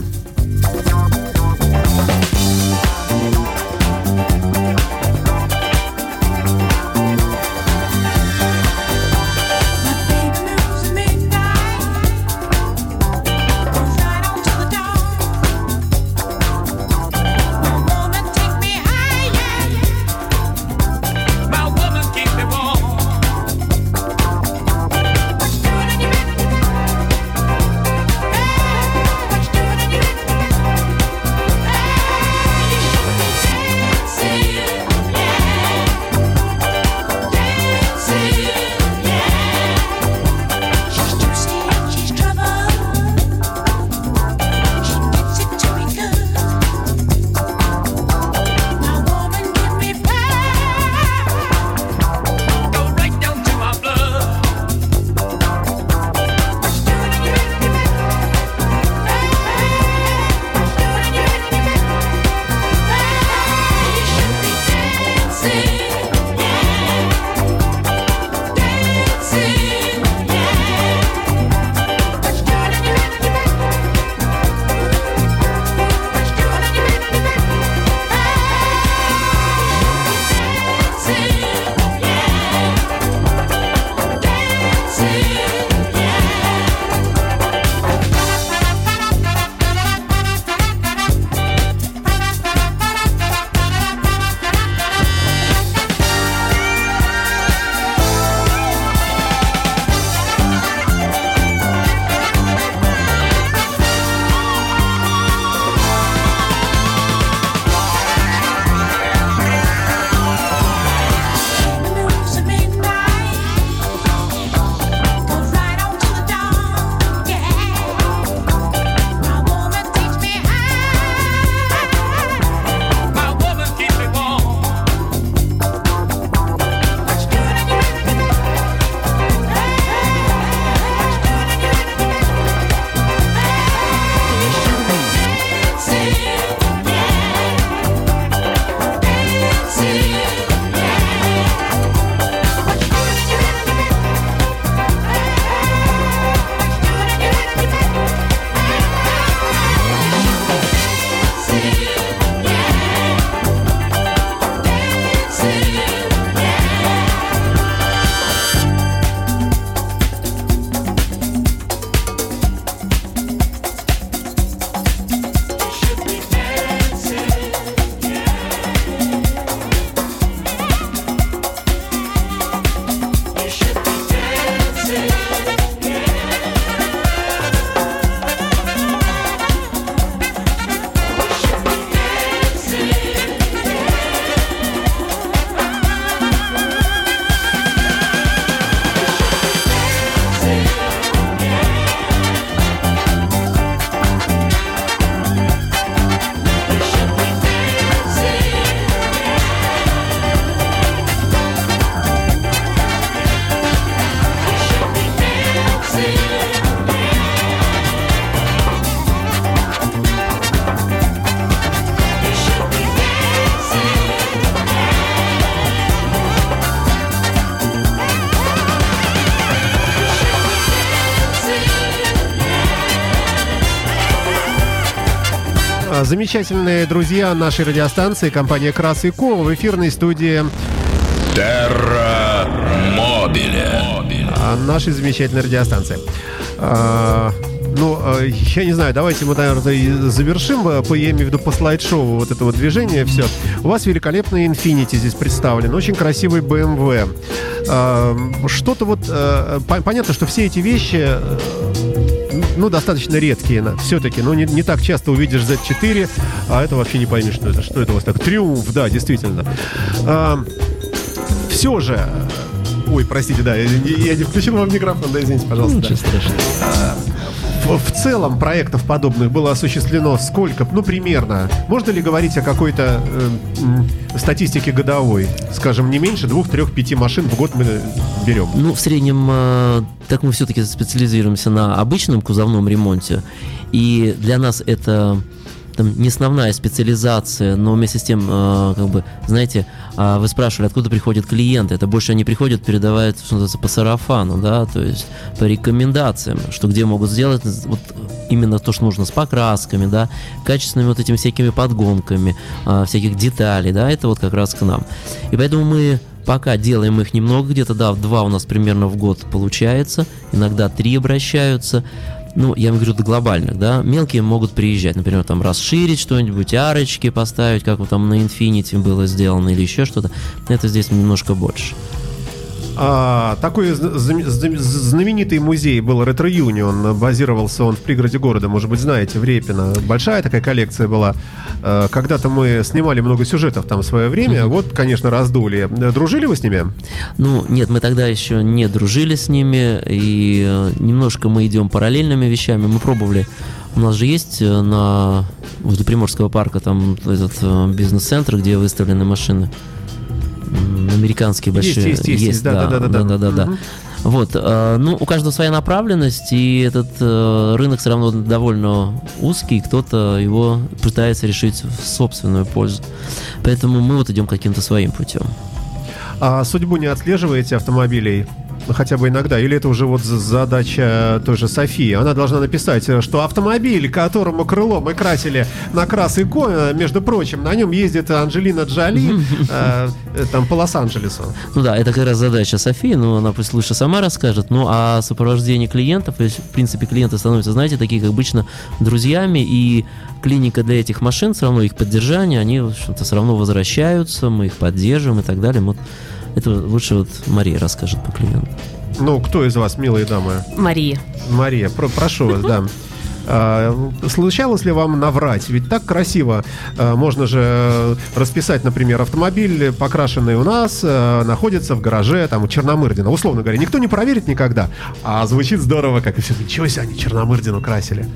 Speaker 1: Замечательные друзья нашей радиостанции, компания Крас и Ко в эфирной студии
Speaker 6: Терра Мобиле.
Speaker 1: а, нашей замечательной радиостанции. А, Ну, э, я не знаю, давайте мы, наверное, завершим, по, я имею в виду по слайд-шоу вот это вот движение, все. У вас великолепный Infinity здесь представлен, очень красивый BMW. А, Что-то вот, э, по- понятно, что все эти вещи, э, ну, достаточно редкие, все-таки, ну, не, не так часто увидишь Z4, а это вообще не поймешь, что это, что это у вас так. Триумф, да, действительно. все же, ой, простите, да, я, я не включил вам микрофон, да, извините, пожалуйста.
Speaker 2: Ничего
Speaker 1: да.
Speaker 2: страшного.
Speaker 1: В, в целом проектов подобных было осуществлено сколько? Ну, примерно. Можно ли говорить о какой-то э, статистике годовой? Скажем, не меньше двух, трех, пяти машин в год мы берем.
Speaker 2: Ну, в среднем, э, так мы все-таки специализируемся на обычном кузовном ремонте. И для нас это там, не основная специализация, но вместе с тем, э, как бы, знаете, э, вы спрашивали, откуда приходят клиенты. Это больше они приходят, передавают, что называется, по сарафану, да, то есть по рекомендациям, что где могут сделать вот именно то, что нужно с покрасками, да, качественными вот этими всякими подгонками, э, всяких деталей, да, это вот как раз к нам. И поэтому мы Пока делаем их немного, где-то, да, два у нас примерно в год получается, иногда три обращаются. Ну, я говорю, до глобальных, да, мелкие могут приезжать, например, там расширить что-нибудь, арочки поставить, как вот там на Infinity было сделано, или еще что-то. Это здесь немножко больше.
Speaker 1: А, такой зна- зна- знаменитый музей был Ретро Юнион. Базировался он в пригороде города. Может быть, знаете, в Репино. Большая такая коллекция была. А, Когда-то мы снимали много сюжетов там в свое время. Вот, конечно, раздули. Дружили вы с ними?
Speaker 2: Ну, нет, мы тогда еще не дружили с ними, и э, немножко мы идем параллельными вещами. Мы пробовали у нас же есть э, на возле Приморского парка там этот э, бизнес-центр, где выставлены машины. Американские большие.
Speaker 1: есть, есть, есть, да, да, да, да, да.
Speaker 2: да, да. Вот, э, ну, у каждого своя направленность, и этот э, рынок все равно довольно узкий, кто-то его пытается решить в собственную пользу. Поэтому мы вот идем каким-то своим путем.
Speaker 1: А судьбу не отслеживаете автомобилей? Ну, Хотя бы иногда. Или это уже вот за- задача той же Софии. Она должна написать, э, что автомобиль, которому крыло мы красили на крас и ко, э, между прочим, на нем ездит Анджелина Джоли э, э, там по Лос-Анджелесу.
Speaker 2: Ну да, это как раз задача Софии, но она пусть лучше сама расскажет. Ну а сопровождение клиентов, то есть, в принципе, клиенты становятся, знаете, такие, как обычно, друзьями, и клиника для этих машин, все равно их поддержание, они, в общем-то, все равно возвращаются, мы их поддерживаем и так далее. Вот это лучше вот Мария расскажет по клиенту.
Speaker 1: Ну, кто из вас, милые дамы?
Speaker 4: Мария.
Speaker 1: Мария, про- прошу вас, да. А, Случалось ли вам наврать? Ведь так красиво а, можно же расписать, например, автомобиль, покрашенный у нас, э, находится в гараже, там, у Черномырдина. Условно говоря, никто не проверит никогда. А звучит здорово, как и все. Ничего себе, они Черномырдину красили.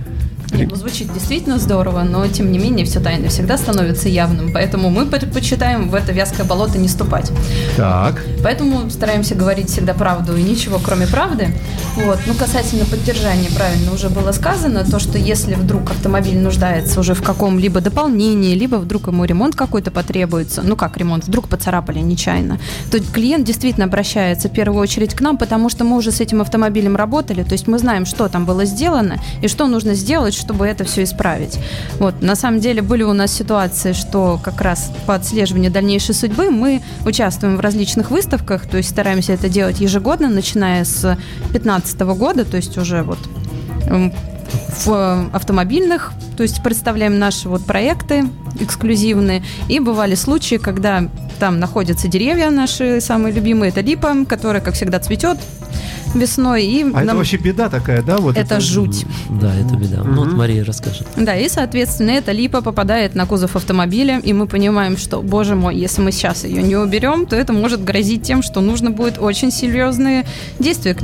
Speaker 3: Нет, ну звучит действительно здорово, но тем не менее все тайное всегда становится явным, поэтому мы предпочитаем в это вязкое болото не ступать.
Speaker 1: Так.
Speaker 3: Поэтому стараемся говорить всегда правду и ничего, кроме правды. Вот. Ну, касательно поддержания, правильно уже было сказано, то, что если вдруг автомобиль нуждается уже в каком-либо дополнении, либо вдруг ему ремонт какой-то потребуется, ну как ремонт, вдруг поцарапали нечаянно, то клиент действительно обращается в первую очередь к нам, потому что мы уже с этим автомобилем работали, то есть мы знаем, что там было сделано и что нужно сделать, чтобы это все исправить. Вот. На самом деле были у нас ситуации, что как раз по отслеживанию дальнейшей судьбы мы участвуем в различных выставках, то есть стараемся это делать ежегодно, начиная с 2015 года, то есть уже вот м, в э, автомобильных, то есть представляем наши вот проекты эксклюзивные. И бывали случаи, когда там находятся деревья наши самые любимые, это липа, которая, как всегда, цветет весной. И
Speaker 1: А это
Speaker 3: нам-
Speaker 1: вообще беда такая, да? Вот
Speaker 3: это жуть.
Speaker 2: Да, это беда. Ну вот. Мария расскажет.
Speaker 3: Да, и, соответственно, эта липа попадает на кузов автомобиля, и мы понимаем, что, боже мой, если мы сейчас ее не уберем, то это может грозить тем, что нужно будет очень серьезные действия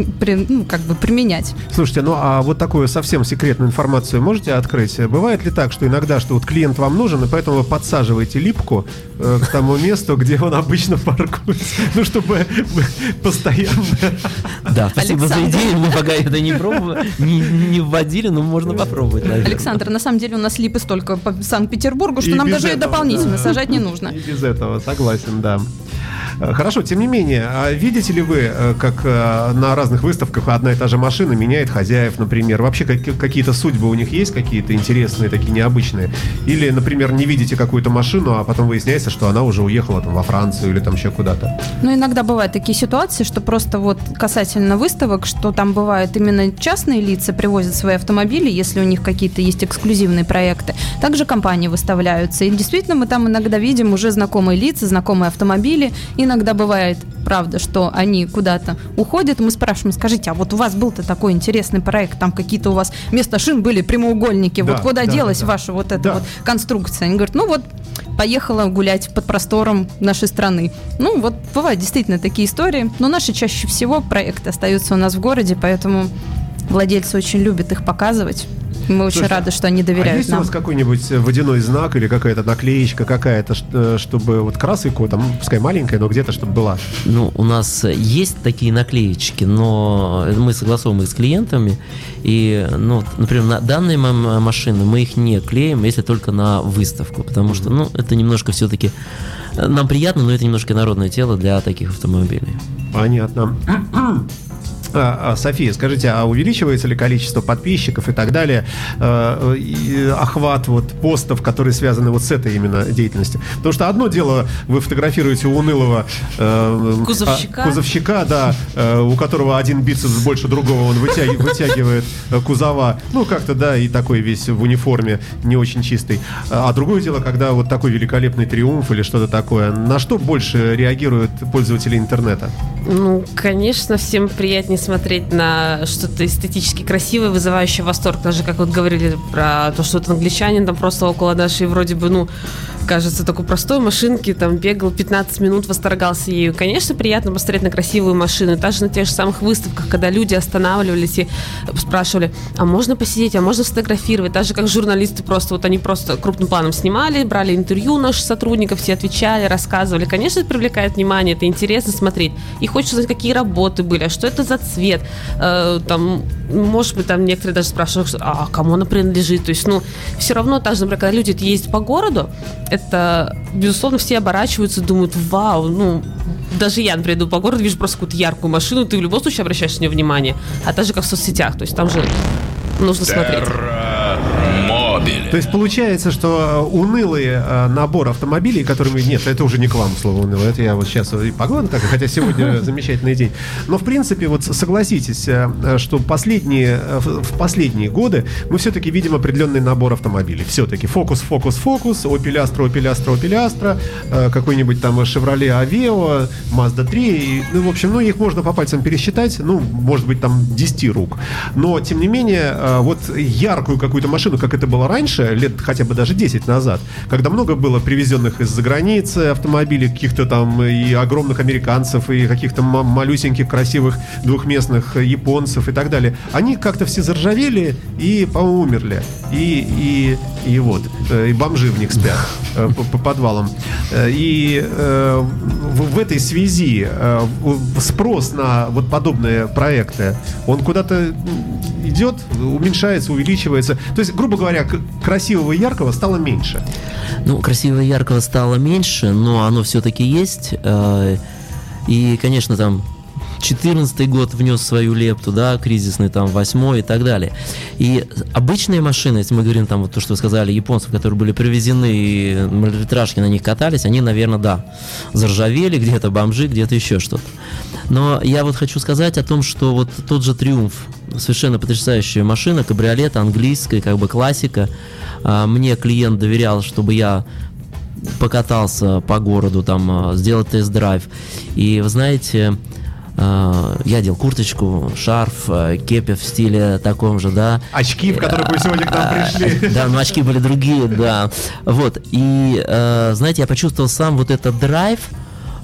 Speaker 3: ну, как бы применять.
Speaker 1: Слушайте, ну а вот такую совсем секретную информацию можете открыть? Бывает ли так, что иногда, что вот клиент вам нужен, и поэтому вы подсаживаете липку э, к тому месту, где он обычно паркуется, ну чтобы постоянно...
Speaker 2: Да, спасибо за
Speaker 3: Александр.
Speaker 2: идею. Мы пока это не пробовали, не, не вводили, но можно попробовать, наверное.
Speaker 3: Александр, на самом деле у нас липы столько по Санкт-Петербургу, что
Speaker 1: И
Speaker 3: нам даже
Speaker 1: этого,
Speaker 3: дополнительно
Speaker 1: да.
Speaker 3: сажать не нужно.
Speaker 1: И без этого, согласен, да. Э, Хорошо, тем не менее, а видите ли вы, э, как э, на разных выставках одна и та же машина меняет хозяев, например? Вообще как- какие-то судьбы у них есть, какие-то интересные, такие необычные? Или, например, не видите какую-то машину, а потом выясняется, что она уже уехала там во Францию или там еще куда-то?
Speaker 3: Но иногда бывают такие ситуации, что просто вот касательно выставок, что там бывают именно частные лица привозят свои автомобили, если у них какие-то есть эксклюзивные проекты. Также компании выставляются. И действительно мы там иногда видим уже знакомые лица, знакомые автомобили. И Иногда бывает, правда, что они куда-то уходят, мы спрашиваем, скажите, а вот у вас был-то такой интересный проект, там какие-то у вас вместо шин были прямоугольники,
Speaker 1: Да,
Speaker 3: вот куда
Speaker 1: да,
Speaker 3: делась
Speaker 1: да.
Speaker 3: ваша вот эта
Speaker 1: Да.
Speaker 3: вот конструкция? Они говорят, ну вот поехала гулять под простором нашей страны. Ну вот бывают действительно такие истории, но наши чаще всего проекты остаются у нас в городе, поэтому владельцы очень любят их показывать. Мы очень
Speaker 1: Слушай,
Speaker 3: рады, что они
Speaker 1: А
Speaker 3: доверяют
Speaker 1: есть у
Speaker 3: нам.
Speaker 1: вас какой-нибудь э, водяной знак или какая-то наклеечка какая-то, э, чтобы вот красыку, там, пускай маленькая, но где-то, чтобы была?
Speaker 2: Ну, у нас есть такие наклеечки, но мы согласовываем их с клиентами. И, ну, например, на данные машины мы их не клеим, если только на выставку, потому что, ну, это немножко все-таки нам приятно, но это немножко народное тело для таких автомобилей.
Speaker 1: Понятно. А, а, София, скажите, а увеличивается ли количество подписчиков и так далее, э, и охват вот постов, которые связаны вот с этой именно деятельностью? Потому что одно дело, вы фотографируете унылого э,
Speaker 4: Кузовщика.
Speaker 1: а, кузовщика, да, э, у которого один бицепс больше другого, он вытяг- вытягивает э, кузова, ну как-то да, и такой весь в униформе, не очень чистый. А другое дело, когда вот такой великолепный триумф или что-то такое. На что больше реагируют пользователи интернета?
Speaker 4: Ну, конечно, всем приятнее смотреть на что-то эстетически красивое, вызывающее восторг. Даже как вот говорили про то, что вот англичанин там просто около нашей вроде бы, ну, кажется, такой простой машинки, там бегал 15 минут, восторгался ею. Конечно, приятно посмотреть на красивую машину. Даже на тех же самых выставках, когда люди останавливались и спрашивали, а можно посидеть, а можно сфотографировать. Даже как журналисты просто, вот они просто крупным планом снимали, брали интервью наших сотрудников, все отвечали, рассказывали. Конечно, это привлекает внимание, это интересно смотреть. И хочется знать, какие работы были, а что это за цвет. Э, там, может быть, там некоторые даже спрашивают, что, а кому она принадлежит. То есть, ну, все равно, также, например, когда люди ездят по городу, это, безусловно, все оборачиваются, думают, вау, ну, даже я, например, иду по городу, вижу просто какую-то яркую машину, ты в любом случае обращаешь на нее внимание. А так же, как в соцсетях, то есть там же нужно смотреть.
Speaker 6: Мобиле.
Speaker 1: То есть получается, что э, унылый э, набор автомобилей, которыми... Нет, это уже не к вам слово унылый. Это я вот сейчас и погладил так, хотя сегодня замечательный день. Но, в принципе, вот согласитесь, э, что последние, э, в в последние годы мы все-таки видим определенный набор автомобилей. Все-таки фокус, фокус, фокус, Opel Astra, Opel Astra, Opel Astra, э, какой-нибудь там Chevrolet Aveo, Mazda 3. И, ну, в общем, ну, их можно по пальцам пересчитать, ну, может быть, там 10 рук. Но, тем не менее, э, вот яркую какую-то машину, как это было раньше, лет хотя бы даже 10 назад, когда много было привезенных из-за границы автомобилей, каких-то там и огромных американцев, и каких-то малюсеньких, красивых двухместных японцев и так далее, они как-то все заржавели и, по-моему, умерли. И, и, и вот, э, и бомжи в них спят э, по, по подвалам. Э, И э, в, этой связи э, спрос на вот подобные проекты, он куда-то идет, уменьшается, увеличивается. То есть, грубо говоря, красивого и яркого стало меньше.
Speaker 2: Ну, красивого и яркого стало меньше, но оно все-таки есть. э, И, конечно, там 14 год внес свою лепту, да, кризисный там 8 и так далее. И обычные машины, если мы говорим там вот то, что вы сказали, японцев, которые были привезены и малолитражки на них катались, они, наверное, да, заржавели, где-то бомжи, где-то еще что-то. Но я вот хочу сказать о том, что вот тот же Триумф, совершенно потрясающая машина, кабриолет, английская, как бы классика. А, Мне клиент доверял, чтобы я покатался по городу, там, а, сделать тест-драйв. И вы знаете, я одел курточку, шарф, а, кепи в стиле таком же, да.
Speaker 1: Очки, в которых вы сегодня к нам
Speaker 2: А,
Speaker 1: пришли.
Speaker 2: Да, но очки были другие, да. Вот. И, э, знаете, я почувствовал сам вот этот драйв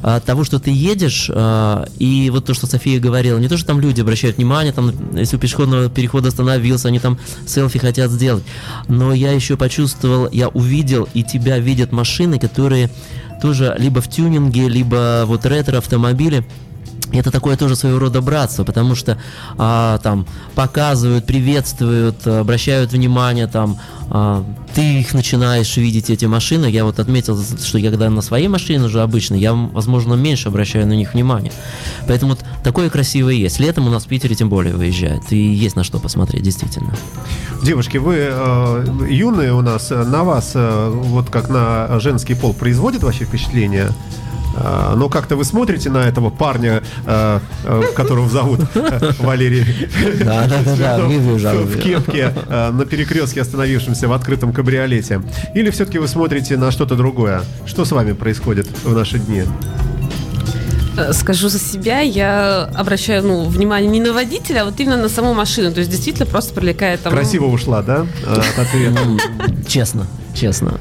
Speaker 2: от того, что ты едешь, э, и вот то, что София говорила, не то, что там люди обращают внимание, там, если у пешеходного перехода остановился, они там селфи хотят сделать, но я еще почувствовал, я увидел, и тебя видят машины, которые тоже либо в тюнинге, либо вот ретро-автомобили, это такое тоже своего рода братство, потому что а, там показывают, приветствуют, обращают внимание, там а, ты их начинаешь видеть эти машины. Я вот отметил, что я когда на своей машине уже обычно, я, возможно, меньше обращаю на них внимание. Поэтому вот такое красивое есть. Летом у нас в Питере тем более выезжает. И есть на что посмотреть, действительно.
Speaker 1: Девушки, вы э, юные у нас, э, на вас, э, вот как на женский пол, производит вообще впечатление? Э, Но как-то вы смотрите на этого парня, э, э, которого зовут Валерий
Speaker 2: Да, да, да, да, вижу,
Speaker 1: в кепке на перекрестке, остановившемся в открытом кабриолете. Или все-таки вы смотрите на что-то другое? Что с вами происходит в наши дни?
Speaker 4: Э, Скажу за себя, я обращаю ну, внимание не на водителя, а вот именно на саму машину. То есть действительно просто привлекает там...
Speaker 1: Красиво ушла, да?
Speaker 2: честно, честно.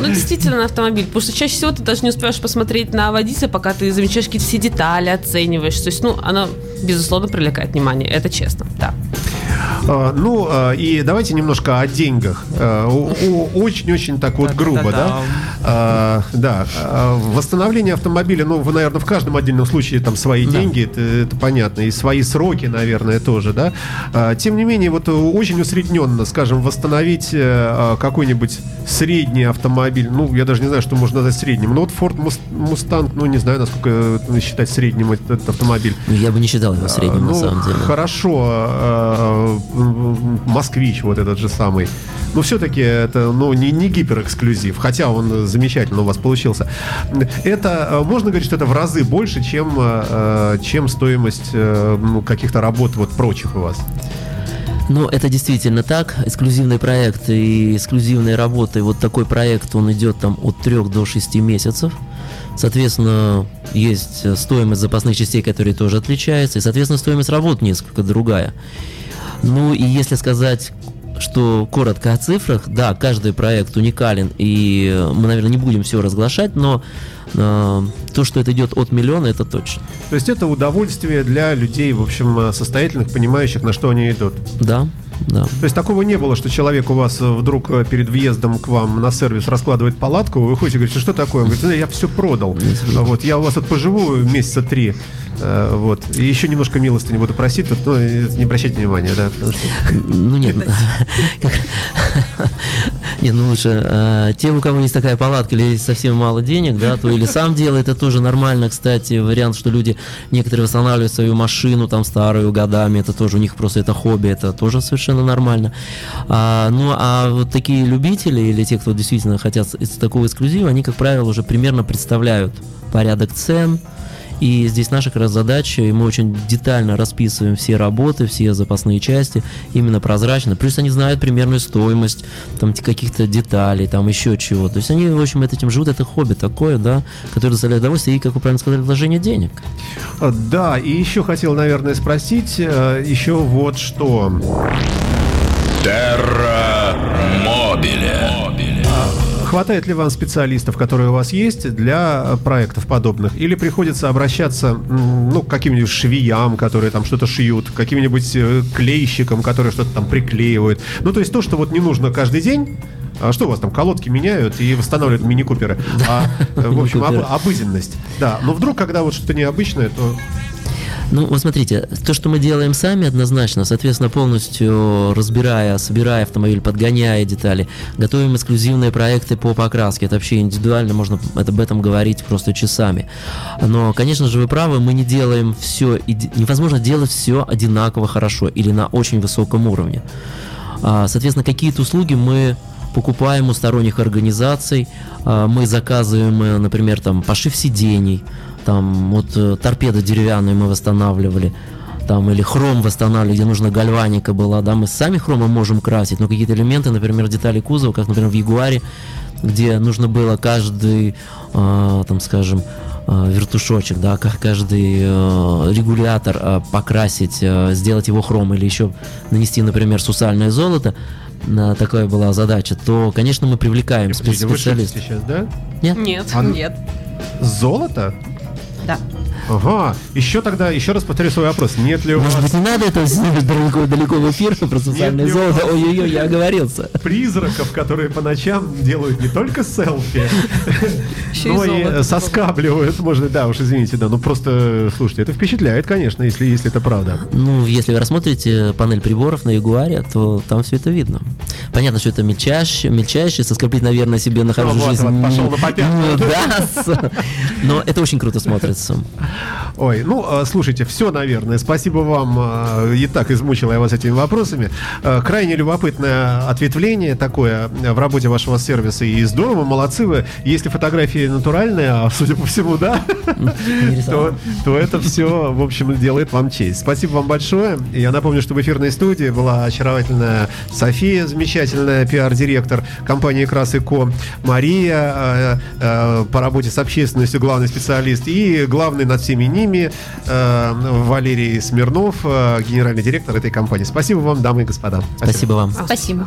Speaker 4: Ну, действительно, на автомобиль. Потому что чаще всего ты даже не успеваешь посмотреть на водителя, пока ты замечаешь какие-то все детали, оцениваешь. То есть, ну, она, безусловно, привлекает внимание. Это честно, да.
Speaker 1: А, Ну, а, и давайте немножко о деньгах. А, Очень-очень так вот грубо, да? А, Да. А, Восстановление автомобиля, ну, вы, наверное, в каждом отдельном случае там свои деньги, это, это понятно, и свои сроки, наверное, тоже, да? А, Тем не менее, вот очень усредненно, скажем, восстановить э, а, какой-нибудь средний автомобиль, ну, я даже не знаю, что можно назвать средним, но вот Ford Mus- Mustang, ну, не знаю, насколько э, считать средним этот автомобиль.
Speaker 2: Ну, Я бы не считал его средним, на
Speaker 1: Ну,
Speaker 2: самом деле.
Speaker 1: Хорошо, э, м, москвич вот этот же самый. Но все-таки это ну, не, не гиперэксклюзив, хотя он замечательно у вас получился. Это э, можно говорить, что это в разы больше, чем, э, чем стоимость э, ну, каких-то работ вот прочих у вас.
Speaker 2: Ну, это действительно так. Эксклюзивный проект и эксклюзивные работы. Вот такой проект, он идет там от 3 до 6 месяцев. Соответственно, есть э, стоимость запасных частей, которые тоже отличается. И, соответственно, стоимость работ несколько другая. Ну, и если сказать что коротко о цифрах, да, каждый проект уникален, и э, мы, наверное, не будем все разглашать, но э, то, что это идет от миллиона, это точно.
Speaker 1: То есть это удовольствие для людей, в общем, э, состоятельных, понимающих, на что они идут.
Speaker 2: Да, да.
Speaker 1: То есть такого не было, что человек у вас э, вдруг перед въездом к вам на сервис раскладывает палатку, вы выходите и говорите, что такое? Он говорит, «Ну, я все продал. Вот, я у вас вот поживу месяца три, э, вот, и еще немножко милости не буду просить, вот, ну, э, не обращайте внимания, да. что-
Speaker 2: Ну нет, как- нет, ну лучше э, те, у кого есть такая палатка или совсем мало денег, да, то или сам делает, это тоже нормально, кстати, вариант, что люди некоторые восстанавливают свою машину там старую годами, это тоже у них просто это хобби, это тоже совершенно нормально. А, ну а вот такие любители или те, кто действительно хотят из такого эксклюзива, они, как правило, уже примерно представляют порядок цен, и здесь наша как раз задача, и мы очень детально расписываем все работы, все запасные части, именно прозрачно. Плюс они знают примерную стоимость там каких-то деталей, там еще чего. То есть они, в общем, этим живут, это хобби такое, да, которое доставляет удовольствие и, как вы правильно сказали, вложение денег.
Speaker 1: А, Да, и еще хотел, наверное, спросить, э, еще вот что.
Speaker 6: Терра Мобиле.
Speaker 1: Хватает ли вам специалистов, которые у вас есть для э, проектов подобных? Или приходится обращаться ну, к каким-нибудь швеям, которые там что-то шьют, к каким-нибудь э, клейщикам, которые что-то там приклеивают? Ну, то есть то, что вот не нужно каждый день, а что у вас там, колодки меняют и восстанавливают мини-куперы? А, э, в общем, об- обыденность. Да, но вдруг, когда вот что-то необычное, то...
Speaker 2: Ну, вот смотрите, то, что мы делаем сами, однозначно, соответственно, полностью разбирая, собирая автомобиль, подгоняя детали, готовим эксклюзивные проекты по покраске. Это вообще индивидуально, можно об этом говорить просто часами. Но, конечно же, вы правы, мы не делаем все, невозможно делать все одинаково хорошо или на очень высоком уровне. А, Соответственно, какие-то услуги мы покупаем у сторонних организаций, а, мы заказываем, э, например, там пошив сидений, там вот э, торпеду деревянную мы восстанавливали, там или хром восстанавливали, где нужно гальваника была, да, мы сами хромом можем красить, но какие-то элементы, например, детали кузова, как, например, в Ягуаре, где нужно было каждый, а, там, скажем, а, вертушочек, да, как каждый э, регулятор э, покрасить, э, сделать его хром или еще нанести, например, сусальное золото, на такая была задача, то, конечно, мы привлекаем спе-
Speaker 1: Подождите, вы шутите
Speaker 2: специалистов.
Speaker 1: сейчас, да?
Speaker 2: Нет?
Speaker 4: Нет.
Speaker 1: А-
Speaker 3: Нет.
Speaker 1: Золото?
Speaker 3: Да.
Speaker 1: Ага. Еще тогда, еще раз повторю свой вопрос. Нет ли у
Speaker 2: Может
Speaker 1: вас
Speaker 2: быть, не надо это снимать далеко, далеко в эфир про социальное
Speaker 1: не у
Speaker 2: золото? Ой-ой-ой, я оговорился.
Speaker 1: призраков, которые по ночам делают не только селфи, но и соскабливают, можно, да, уж извините, да, ну просто, слушайте, это впечатляет, конечно, если, если это правда.
Speaker 2: Ну, если вы рассмотрите панель приборов на Ягуаре, то там все это видно. Понятно, что это мельчайшее, мельчайшее, соскоблить, наверное, себе на хорошую
Speaker 1: вот,
Speaker 2: жизнь
Speaker 1: пошел на
Speaker 2: не удастся. Но это очень круто смотрится.
Speaker 1: Ой, ну, э, слушайте, все, наверное. Спасибо вам. э, И так измучила я вас этими вопросами. Э, Крайне любопытное ответвление такое в работе вашего сервиса. И здорово, молодцы вы. Если фотографии натуральные, а судя по всему, да, то, то это все, в общем, делает вам честь. Спасибо вам большое. Я напомню, что в эфирной студии была очаровательная София, замечательная пиар-директор компании «Крас и Ко», Мария, по работе с общественностью главный специалист и главный над всеми ними э, Валерий Смирнов, э, генеральный директор этой компании. Спасибо вам, дамы и господа.
Speaker 2: Спасибо вам.
Speaker 3: Спасибо.